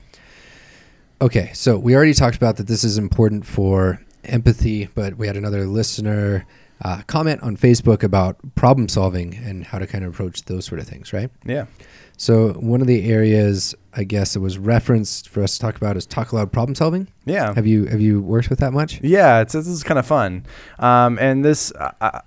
Okay, so we already talked about that this is important for empathy, but we had another listener uh, comment on Facebook about problem solving and how to kind of approach those sort of things, right? yeah So one of the areas I guess that was referenced for us to talk about is talk aloud problem solving. yeah Have you have you worked with that much? Yeah, it's this is kind of fun, um, and this uh,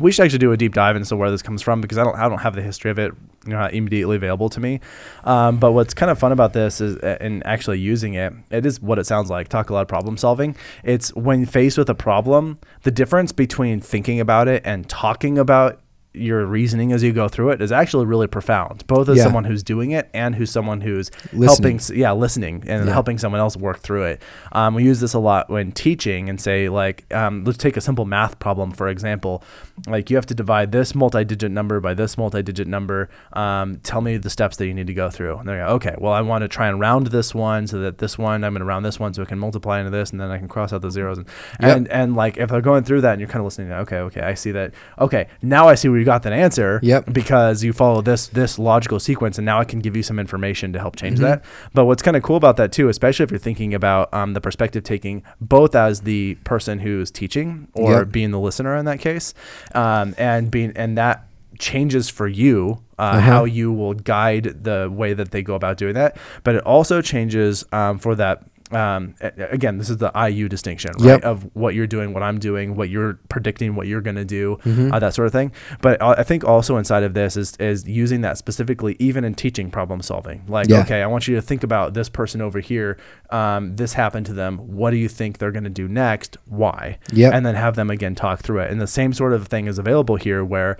we should actually do a deep dive into where this comes from because I don't I don't have the history of it you know immediately available to me. Um, but what's kind of fun about this is uh, in actually using it, it is what it sounds like. Talk a lot problem solving. It's when faced with a problem, the difference between thinking about it and talking about your reasoning as you go through it is actually really profound both as Yeah. someone who's doing it and who's someone who's Listening. helping yeah listening and Yeah. helping someone else work through it um, we use this a lot when teaching and say like um, let's take a simple math problem for example like you have to divide this multi-digit number by this multi-digit number um, tell me the steps that you need to go through and they go okay well i want to try and round this one so that this one i'm going to round this one so it can multiply into this and then i can cross out the zeros and Yep. and, and like if they're going through that and you're kind of listening to okay okay i see that okay now i see where you got that answer Yep. because you follow this this logical sequence and now I can give you some information to help change Mm-hmm. that. But what's kind of cool about that too, especially if you're thinking about um, the perspective taking both as the person who's teaching or Yep. being the listener in that case, um, and being and that changes for you uh, Uh-huh. how you will guide the way that they go about doing that. But it also changes um, for that. Um, again, this is the IU distinction, right? Yep. Of what you're doing, what I'm doing, what you're predicting, what you're going to do, Mm-hmm. uh, that sort of thing. But uh, I think also inside of this is is using that specifically even in teaching problem solving. Like, Yeah. okay, I want you to think about this person over here. Um, this happened to them. What do you think they're going to do next? Why? Yep. And then have them again talk through it. And the same sort of thing is available here where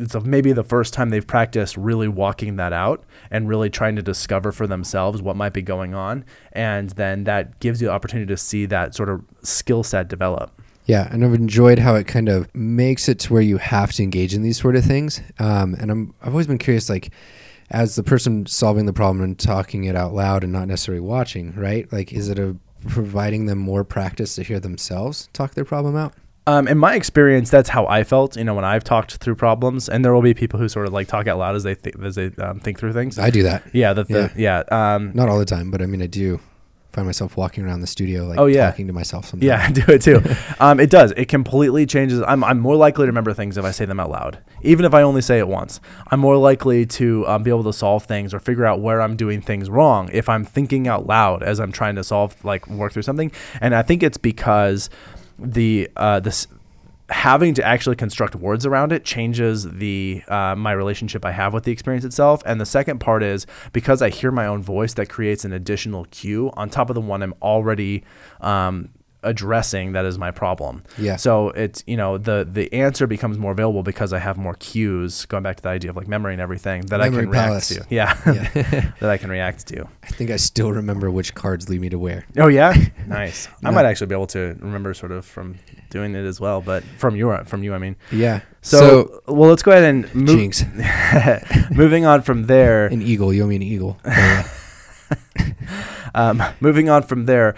it's maybe the first time they've practiced really walking that out and really trying to discover for themselves what might be going on. And then that gives you the opportunity to see that sort of skill set develop. Yeah, and I've enjoyed how it kind of makes it to where you have to engage in these sort of things. Um, and I'm I've always been curious, like as the person solving the problem and talking it out loud and not necessarily watching, right? Like, is it a providing them more practice to hear themselves talk their problem out? Um, in my experience, that's how I felt. You know, when I've talked through problems, and there will be people who sort of like talk out loud as they th- as they um, think through things. I do that. yeah, that the, yeah. Um, Not all the time, but I mean, I do. find myself walking around the studio, like Oh, yeah. talking to myself. Sometimes. Yeah, [laughs] I do it too. [laughs] um, it does. It completely changes. I'm, I'm more likely to remember things if I say them out loud, even if I only say it once. I'm more likely to um, be able to solve things or figure out where I'm doing things wrong if I'm thinking out loud as I'm trying to solve, like work through something. And I think it's because the uh, this having to actually construct words around it changes the uh, my relationship I have with the experience itself. And the second part is because I hear my own voice, that creates an additional cue on top of the one I'm already um, addressing. That is my problem. Yeah. So it's you know the the answer becomes more available because I have more cues. Going back to the idea of like memory and everything that I Memory can react to. Yeah. Yeah. [laughs] that I can react to. I think I still remember which cards lead me to where. Oh yeah, [laughs] nice. I might actually be able to remember sort of from doing it as well, but from your from you, I mean. Yeah. So, well, let's go ahead and move. Jinx. [laughs] moving on from there, An eagle. You owe me an eagle. Um, moving on from there,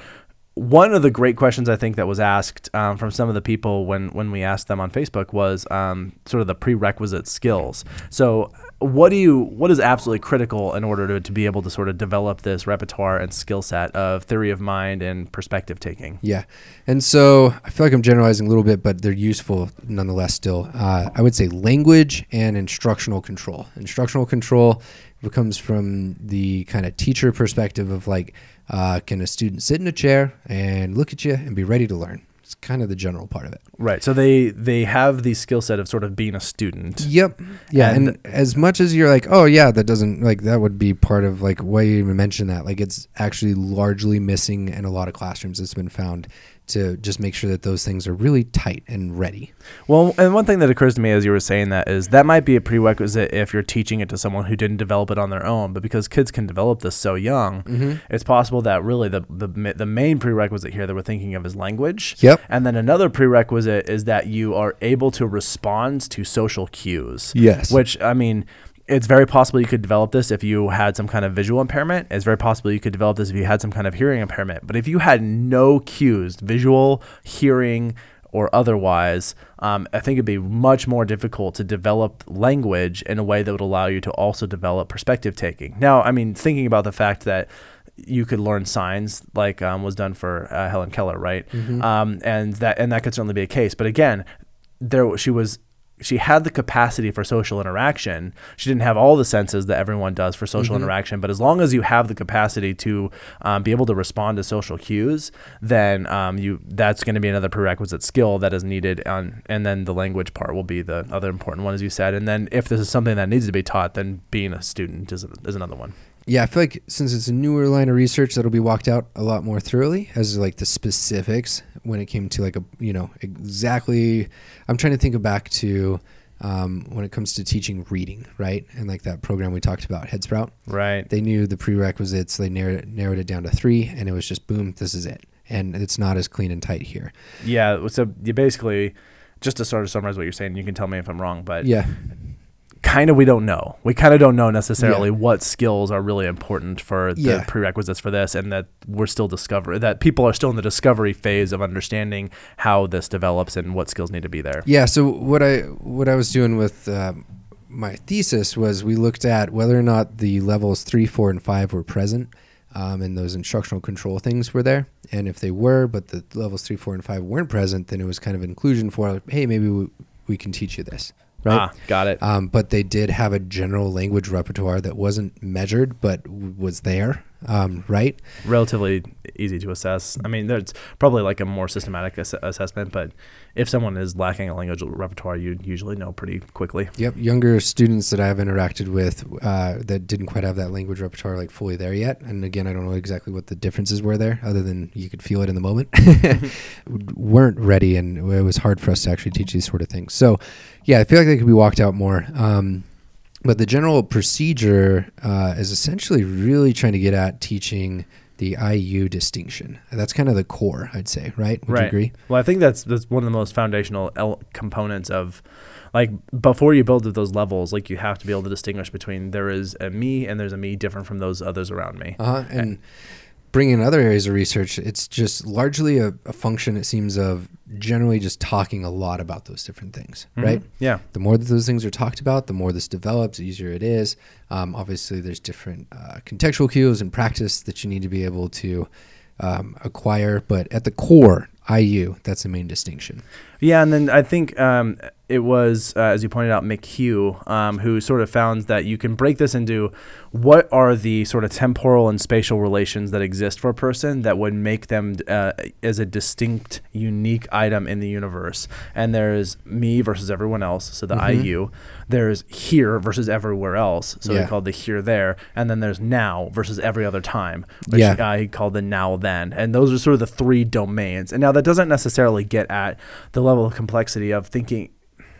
one of the great questions I think that was asked um, from some of the people when when we asked them on Facebook was um, sort of the prerequisite skills. So, what do you what is absolutely critical in order to, to be able to sort of develop this repertoire and skill set of theory of mind and perspective taking? Yeah. And so I feel like I'm generalizing a little bit, but they're useful nonetheless still. Uh, I would say language and instructional control. Instructional control comes from the kind of teacher perspective of like, uh, can a student sit in a chair and look at you and be ready to learn? It's kind of the general part of it. Right. So they they have the skill set of sort of being a student. Yep. Yeah. And- And, as much as you're like, oh yeah, that doesn't like that would be part of like why you even mention that. Like it's actually largely missing in a lot of classrooms. It's been found to just make sure that those things are really tight and ready. Well, and one thing that occurs to me as you were saying that is that might be a prerequisite if you're teaching it to someone who didn't develop it on their own. But because kids can develop this so young, Mm-hmm. it's possible that really the, the the main prerequisite here that we're thinking of is language. Yep. And then another prerequisite is that you are able to respond to social cues. Yes. Which I mean. It's very possible you could develop this if you had some kind of visual impairment. It's very possible you could develop this if you had some kind of hearing impairment. But if you had no cues, visual, hearing, or otherwise, um, I think it'd be much more difficult to develop language in a way that would allow you to also develop perspective taking. Now, I mean, thinking about the fact that you could learn signs like um, was done for uh, Helen Keller, right? Um, and that and that could certainly be a case. But again, there she was she had the capacity for social interaction. She didn't have all the senses that everyone does for social interaction, but as long as you have the capacity to um, be able to respond to social cues, then um, you that's going to be another prerequisite skill that is needed. On, and then the language part will be the other important one, as you said. And then if this is something that needs to be taught, then being a student is, is another one. Yeah, I feel like since it's a newer line of research, that'll be walked out a lot more thoroughly as like the specifics when it came to like a you know exactly. I'm trying to think back to um, when it comes to teaching reading, right? And like that program we talked about, Headsprout. Right. They knew the prerequisites. They narrowed it, narrowed it down to three, and it was just boom, this is it. And it's not as clean and tight here. Yeah. So you basically, just to sort of summarize what you're saying, you can tell me if I'm wrong, but Yeah, kind of we don't know. We kind of don't know necessarily Yeah. what skills are really important for the Yeah. prerequisites for this, and that we're still discover that people are still in the discovery phase of understanding how this develops and what skills need to be there. Yeah. So what I what I was doing with um, my thesis was we looked at whether or not the levels three, four, and five were present, um, and those instructional control things were there. And if they were, but the levels three, four, and five weren't present, then it was kind of inclusion for hey, maybe we, we can teach you this, right? Ah, got it. Um, but they did have a general language repertoire that wasn't measured, but w- was there, um, right? Relatively easy to assess. I mean, there's probably like a more systematic ass- assessment, but if someone is lacking a language repertoire, you usually know pretty quickly. Yep, younger students that I've interacted with uh, that didn't quite have that language repertoire like fully there yet. And again, I don't know exactly what the differences were there, other than you could feel it in the moment. [laughs] weren't ready, and it was hard for us to actually teach these sort of things. So, yeah, I feel like they could be walked out more. Um, but the general procedure uh, is essentially really trying to get at teaching the IU distinction. That's kind of the core, I'd say, right? Would you agree? Well, I think that's that's one of the most foundational el- components of like before you build those levels, like you have to be able to distinguish between there is a me and there's a me different from those others around me. Uh-huh. And bringing in other areas of research, it's just largely a, a function, it seems, of generally just talking a lot about those different things, right? Yeah. The more that those things are talked about, the more this develops, the easier it is. Um, obviously, there's different uh, contextual cues and practice that you need to be able to um, acquire. But at the core, IU, that's the main distinction. Yeah, and then I think um, it was, uh, as you pointed out, McHugh, um, who sort of found that you can break this into what are the sort of temporal and spatial relations that exist for a person that would make them uh, as a distinct, unique item in the universe. And there's me versus everyone else, so the Mm-hmm. IU. There's here versus everywhere else, so Yeah. they called the here there. And then there's now versus every other time, which Yeah. uh, he called the now then. And those are sort of the three domains. And now that doesn't necessarily get at the level of complexity of thinking.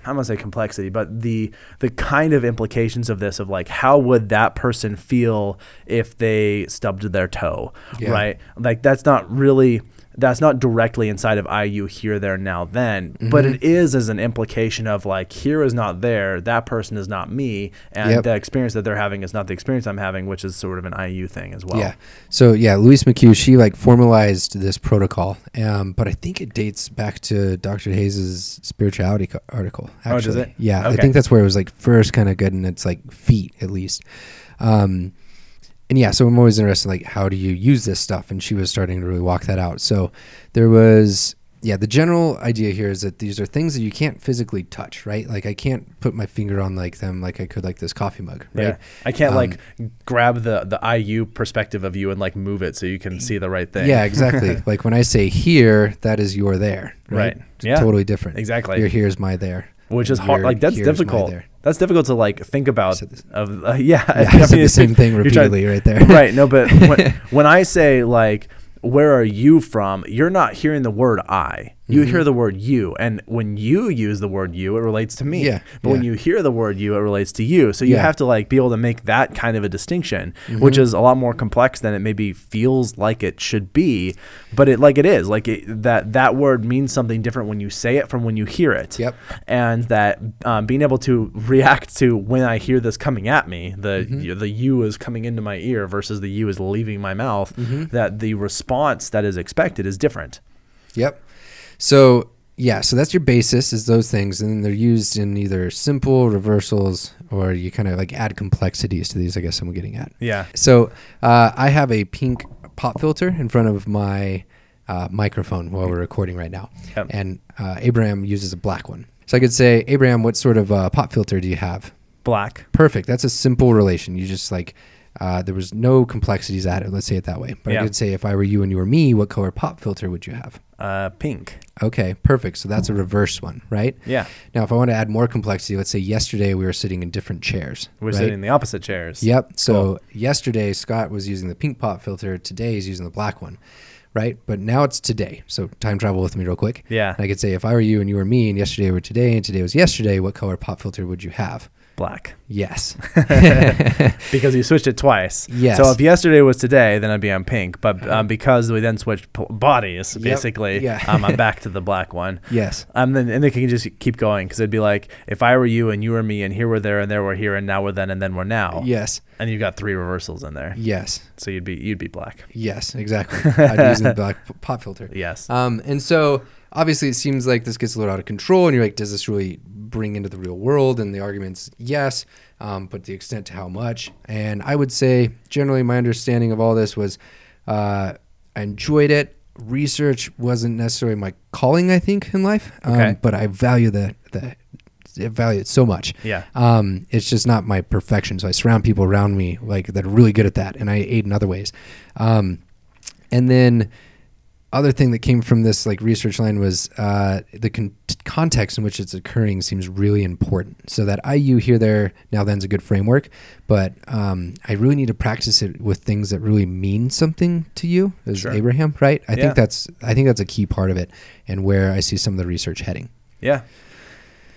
I'm gonna say complexity, but the the kind of implications of this of like how would that person feel if they stubbed their toe, Yeah. right? Like that's not really that's not directly inside of IU here, there, now, then, but Mm-hmm. it is as an implication of like here is not there, that person is not me, and Yep. the experience that they're having is not the experience I'm having, which is sort of an IU thing as well. Yeah. So yeah, Louise McHugh, she like formalized this protocol, um, but I think it dates back to Dr. Hayes's spirituality co- article. Oh, does it? Yeah, I think that's where it was like first kind of good, and it's like feet at least. Um, and yeah, so I'm always interested, like, how do you use this stuff? And she was starting to really walk that out. So there was, yeah, the general idea here is that these are things that you can't physically touch, right? Like, I can't put my finger on like them, like I could like this coffee mug, right? Yeah. I can't Um, like grab the the IU perspective of you and like move it so you can see the right thing. Yeah, exactly. [laughs] like when I say here, that is your there, right? Right. Yeah. Totally different. Exactly. Your here is my there. Which is hard. Like that's here is my difficult. That's difficult to like think about. Of uh, [laughs] yeah, Yeah, [laughs] I said the same thing you're trying- repeatedly right there. [laughs] right. No, but when, when I say like, where are you from? You're not hearing the word I. You hear the word you, and when you use the word you, it relates to me. Mm-hmm. Yeah, But when you hear the word you, it relates to you. So you Yeah. have to like be able to make that kind of a distinction, Mm-hmm. which is a lot more complex than it maybe feels like it should be. But it like it is like it, that that word means something different when you say it from when you hear it Yep. and that um, being able to react to when I hear this coming at me, the Mm-hmm. the you is coming into my ear versus the you is leaving my mouth. Mm-hmm. That the response that is expected is different. Yep. So yeah, so that's your basis is those things, and then they're used in either simple reversals or you kind of like add complexities to these. I guess I'm getting at. Yeah. So uh, I have a pink pop filter in front of my uh, microphone while we're recording right now, Yep. and uh, Abraham uses a black one. So I could say, Abraham, what sort of uh, pop filter do you have? Black. Perfect. That's a simple relation. You just like uh, there was no complexities at it. Let's say it that way. But Yeah. I could say if I were you and you were me, what color pop filter would you have? Uh, pink. Okay, perfect. So that's a reverse one, right? Yeah. Now, if I want to add more complexity, let's say yesterday we were sitting in different chairs. We're right? sitting in the opposite chairs. Yep. So yesterday Scott was using the pink pop filter. Today he's using the black one, right? But now it's today. So time travel with me real quick. Yeah. And I could say if I were you and you were me, and yesterday were today, and today was yesterday, what color pop filter would you have? Black. Yes. [laughs] [laughs] Because you switched it twice. Yes. So if yesterday was today, then I'd be on pink. But um, because we then switched p- bodies, Yep. basically, Yeah. um, I'm [laughs] back to the black one. yes. Um, then and they can just keep going because it'd be like if I were you and you were me and here we're there and there we're here and now we're then and then we're now. Yes. And you've got three reversals in there, Yes. so you'd be you'd be black. Yes. Exactly. I'm using the black p- pop filter. Yes. Um, and so obviously it seems like this gets a little out of control, and you're like, does this really bring into the real world? And the argument's yes, um, but the extent to how much. And I would say generally my understanding of all this was uh, I enjoyed it. Research wasn't necessarily my calling, I think, in life, um, Okay. but I value the the I value it so much. Yeah. Um, it's just not my perfection. So I surround people around me like that are really good at that, and I aid in other ways. Um, and then other thing that came from this like research line was uh, the con- context in which it's occurring seems really important. So that IU here, there, now then's a good framework, but um, I really need to practice it with things that really mean something to you, as Sure. Abraham, right? I Yeah. think that's I think that's a key part of it, and where I see some of the research heading. Yeah.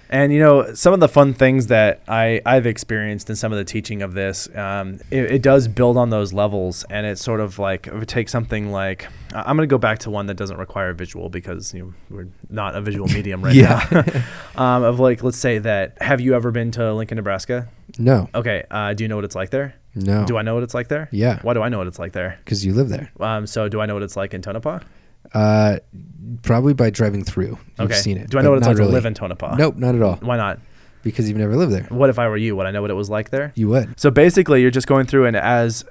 And you know some of the fun things that I I've experienced in some of the teaching of this, um, it, it does build on those levels, and it's sort of like it would take something like I'm going to go back to one that doesn't require visual because you know, we're not a visual medium right now. [laughs] [laughs] um, of like let's say that have you ever been to Lincoln, Nebraska? No, Okay, uh, do you know what it's like there? no, Do I know what it's like there? Yeah. Why do I know what it's like there? because you live there. Um, so do I know what it's like in Tonopah? Uh, probably by driving through. You've okay. seen it. Do I know what it's like really. to live in Tonopah? Nope, not at all. Why not? Because you've never lived there. What if I were you? Would I know what it was like there? You would. So basically, you're just going through, and as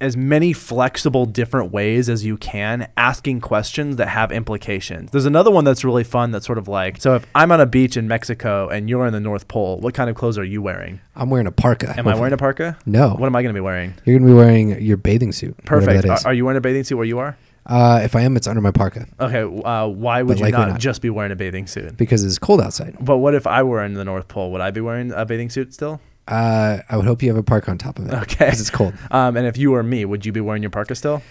as many flexible different ways as you can asking questions that have implications. There's another one that's really fun that's sort of like so if I'm on a beach in Mexico and you're in the North Pole, what kind of clothes are you wearing? I'm wearing a parka. Am I wearing a parka? No. What am I going to be wearing? You're gonna be wearing your bathing suit. Perfect. Are, are you wearing a bathing suit where you are? Uh, if I am, it's under my parka Okay, uh, why would But you likely not, not. just be wearing a bathing suit? because it's cold outside. But what if I were in the North Pole? Would I be wearing a bathing suit still? Uh, I would hope you have a parka on top of it. Okay. Because it's cold. [laughs] Um, and if you were me, would you be wearing your parka still?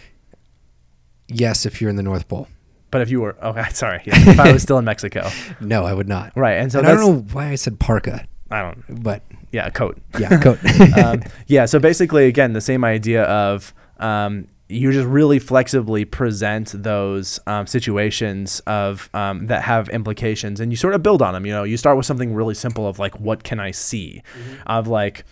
Yes, if you're in the North Pole. But if you were, okay, [laughs] sorry, yeah, if I was still in Mexico, [laughs] No, I would not. right? And so and I that's, don't know why I said parka, I don't, but yeah, a coat. yeah, coat. um, yeah. So basically, again, the same idea of um, you just really flexibly present those um, situations of um, that have implications, and you sort of build on them. You know, you start with something really simple of like, what can I see? Of like.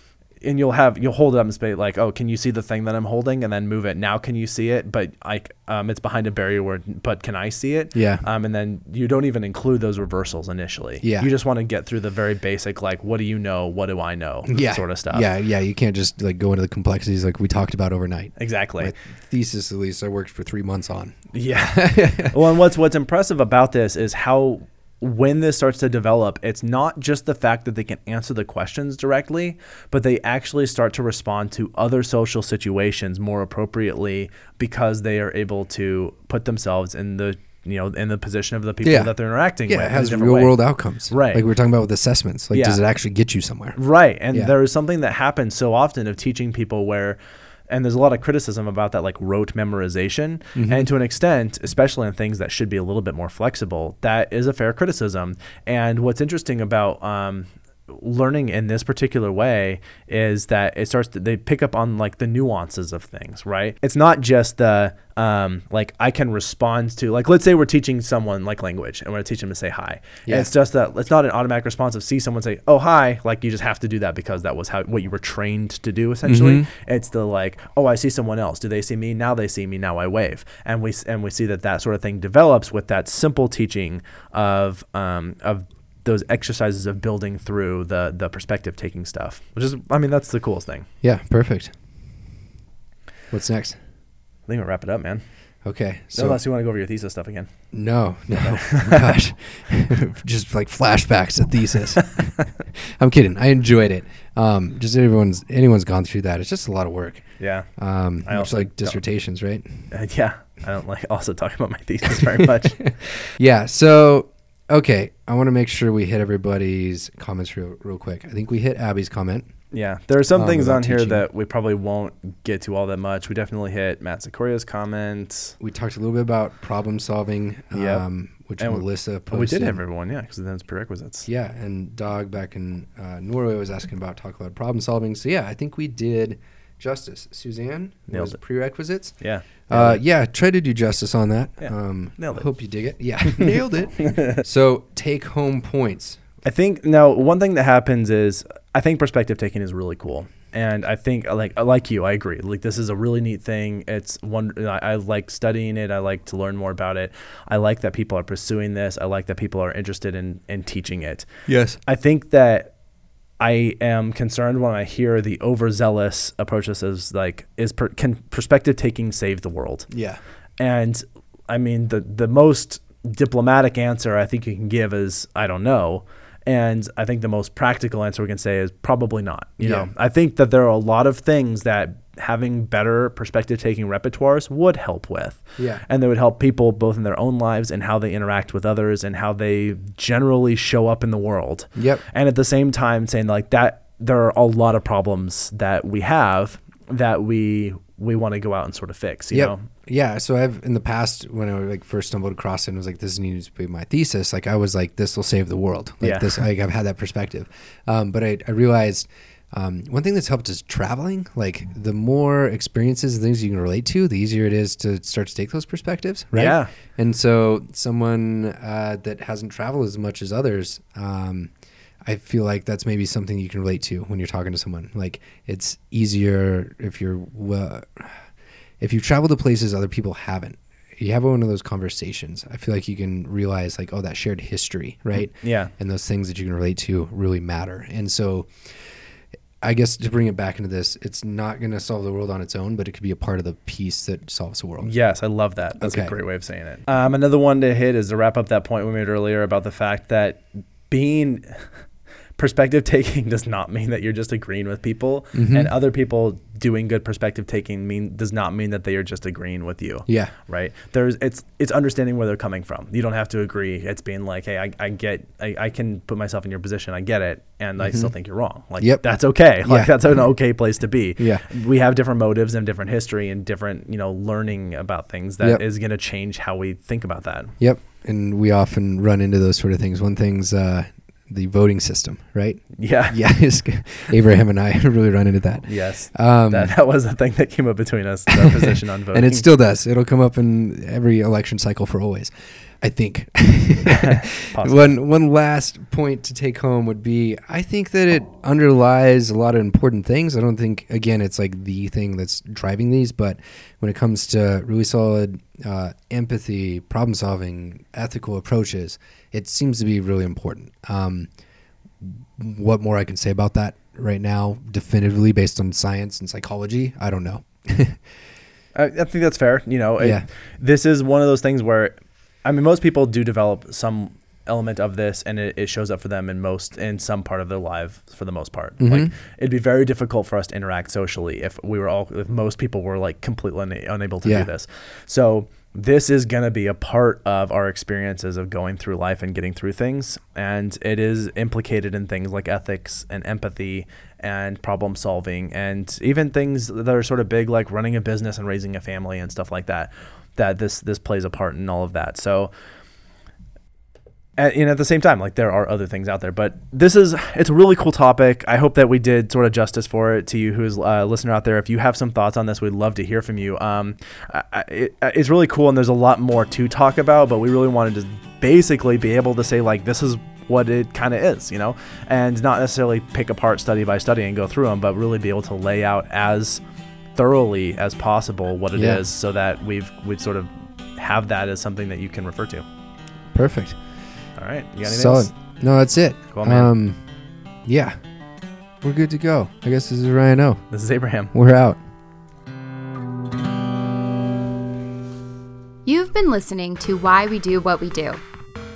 And you'll have you'll hold it up and say like, oh, can you see the thing that I'm holding? And then move it. Now, can you see it? But like, um, it's behind a barrier. Where, but can I see it? Yeah. Um, and then you don't even include those reversals initially. Yeah. You just want to get through the very basic, like, what do you know? What do I know? yeah, Sort of stuff. Yeah, yeah. You can't just like go into the complexities like we talked about overnight. Exactly. My thesis, at least, I worked for three months on. Yeah. [laughs] well, and what's what's impressive about this is how when this starts to develop, it's not just the fact that they can answer the questions directly, but they actually start to respond to other social situations more appropriately because they are able to put themselves in the you know in the position of the people Yeah. that they're interacting Yeah, with. it has real way. world outcomes. Right. Like we are talking about with assessments. Like, Yeah. does it actually get you somewhere? Right. And Yeah. there is something that happens so often of teaching people where and there's a lot of criticism about that like rote memorization Mm-hmm. and to an extent especially in things that should be a little bit more flexible that is a fair criticism and what's interesting about um, learning in this particular way is that it starts to they pick up on like the nuances of things right? It's not just the um, like i can respond to like let's say we're teaching someone like language and we're going to teach them to say hi. Yeah. and it's just that it's not an automatic response of see someone say oh hi like you just have to do that because that was how what you were trained to do essentially. Mm-hmm. it's the like oh i see someone else. Do they see me? Now they see me. Now i wave. And we and we see that that sort of thing develops with that simple teaching of um, of those exercises of building through the the perspective taking stuff which is i mean that's the coolest thing Yeah, perfect. What's next? i think we'll wrap it up man Okay, so unless you want to go over your thesis stuff again no, no, [laughs] oh gosh, [laughs] just like flashbacks to thesis. [laughs] I'm kidding. I enjoyed it. Um, just everyone's anyone's gone through that. It's just a lot of work. yeah Um, I also like dissertations, right? Uh, yeah i don't like also talk about my thesis very much Yeah. So, okay, I want to make sure we hit everybody's comments real, real quick. I think we hit Abby's comment. Yeah, there are some Um, things on here that we probably won't get to all that much. We definitely hit Matt Sikoria's comments. We talked a little bit about problem solving, Yep. um, which And Melissa posted. We did have everyone, yeah, because then it's prerequisites. Yeah, and Dog back in uh, Norway was asking about talk about problem solving. So yeah, I think we did justice. Suzanne Nailed was it. prerequisites. Yeah. Uh, yeah, try to do justice on that. Yeah, Um, nailed it. Hope you dig it. Yeah, [laughs] nailed it. [laughs] so take home points. I think now one thing that happens is I think perspective taking is really cool. And I think like like you, I agree. Like this is a really neat thing. It's one I, I like studying it. I like to learn more about it. I like that people are pursuing this. I like that people are interested in in teaching it. Yes. I think that I am concerned when I hear the overzealous approaches as like is per, can perspective taking save the world? Yeah. And I mean the the most diplomatic answer I think you can give is I don't know. And I think the most practical answer we can say is probably not. You Yeah. know, I think that there are a lot of things that having better perspective taking repertoires would help with. Yeah. And they would help people both in their own lives and how they interact with others and how they generally show up in the world. Yep. And at the same time saying like that there are a lot of problems that we have that we we want to go out and sort of fix, you Yep. know. Yeah. So I've in the past when I like first stumbled across it and was like, this needs to be my thesis. Like I was like, this will save the world. Like Yeah. this, like I've had that perspective. Um, but I, I realized um, one thing that's helped is traveling. Like the more experiences and things you can relate to, the easier it is to start to take those perspectives. Right. Yeah. And so someone uh, that hasn't traveled as much as others, um, I feel like that's maybe something you can relate to when you're talking to someone. Like it's easier if you're well, if you travel to places other people haven't. You have one of those conversations. I feel like you can realize like, oh, that shared history, right? Yeah. And those things that you can relate to really matter. And so I guess to bring it back into this, it's not going to solve the world on its own, but it could be a part of the piece that solves the world. Yes, I love that. That's a great way of saying it. Um, another one to hit is to wrap up that point we made earlier about the fact that being perspective taking [laughs] does not mean that you're just agreeing with people, Mm-hmm. and other people doing good perspective taking mean does not mean that they are just agreeing with you. Yeah. Right. There's it's it's understanding where they're coming from. You don't have to agree. It's being like, hey, I, I get I, I can put myself in your position. I get it, and I still think you're wrong. Like Mm-hmm. Yep. that's okay. [laughs] Like Yeah. that's an okay place to be Yeah. we have different motives and different history and different you know learning about things that is Yep. going to change how we think about that Yep. And we often run into those sort of things. One thing's uh, the voting system, right? yeah [laughs] Yeah. Abraham and I [laughs] really run into that. yes Um, that, that was the thing that came up between us our [laughs] position on voting and it still does. It'll come up in every election cycle for always. I think. [laughs] One one last point to take home would be I think that it underlies a lot of important things. I don't think again it's like the thing that's driving these, but when it comes to really solid uh, empathy, problem solving, ethical approaches, it seems to be really important. Um, what more I can say about that right now, definitively based on science and psychology, I don't know. [laughs] I, I think that's fair you know it- Yeah. this is one of those things where i mean most people do develop some element of this and it, it shows up for them in most in some part of their life for the most part Mm-hmm. like it'd be very difficult for us to interact socially if we were all if most people were like completely una- unable to Yeah. do this so this is going to be a part of our experiences of going through life and getting through things and it is implicated in things like ethics and empathy and problem solving and even things that are sort of big like running a business and raising a family and stuff like that that this this plays a part in all of that so at, and at the same time, like there are other things out there, but this is it's a really cool topic. I hope that we did sort of justice for it to you, who's a listener out there. If you have some thoughts on this, we'd love to hear from you. Um, it, it's really cool, and there's a lot more to talk about, but we really wanted to basically be able to say like this is what it kind of is, you know, and not necessarily pick apart study by study and go through them, but really be able to lay out as thoroughly as possible what it is, Yeah. so that we've we've sort of have that as something that you can refer to. Perfect. All right, you got anything Solid. else? No, that's it. Cool, man. um, yeah, we're good to go. I guess this is Ryan O. This is Abraham. We're out. You've been listening to Why We Do What We Do.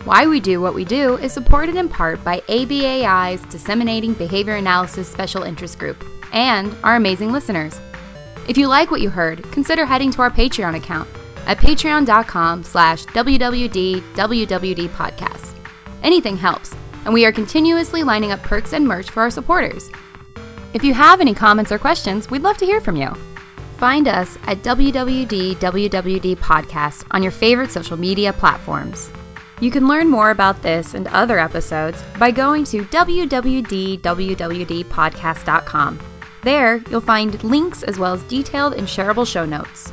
Why We Do What We Do is supported in part by ABAI's Disseminating Behavior Analysis Special Interest Group and our amazing listeners. If you like what you heard, consider heading to our Patreon account at patreon.com slash podcast. Anything helps, and we are continuously lining up perks and merch for our supporters. If you have any comments or questions, we'd love to hear from you. Find us at WWD Podcast on your favorite social media platforms. You can learn more about this and other episodes by going to www.wwdpodcast.com. There, you'll find links as well as detailed and shareable show notes.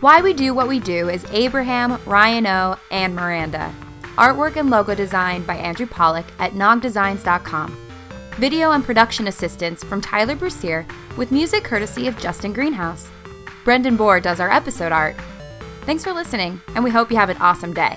Why We Do What We Do is Abraham, Ryan O, and Miranda. Artwork and logo design by Andrew Pollock at nogdesigns.com. Video and production assistance from Tyler Brussier with music courtesy of Justin Greenhouse. Brendan Bohr does our episode art. Thanks for listening, and we hope you have an awesome day.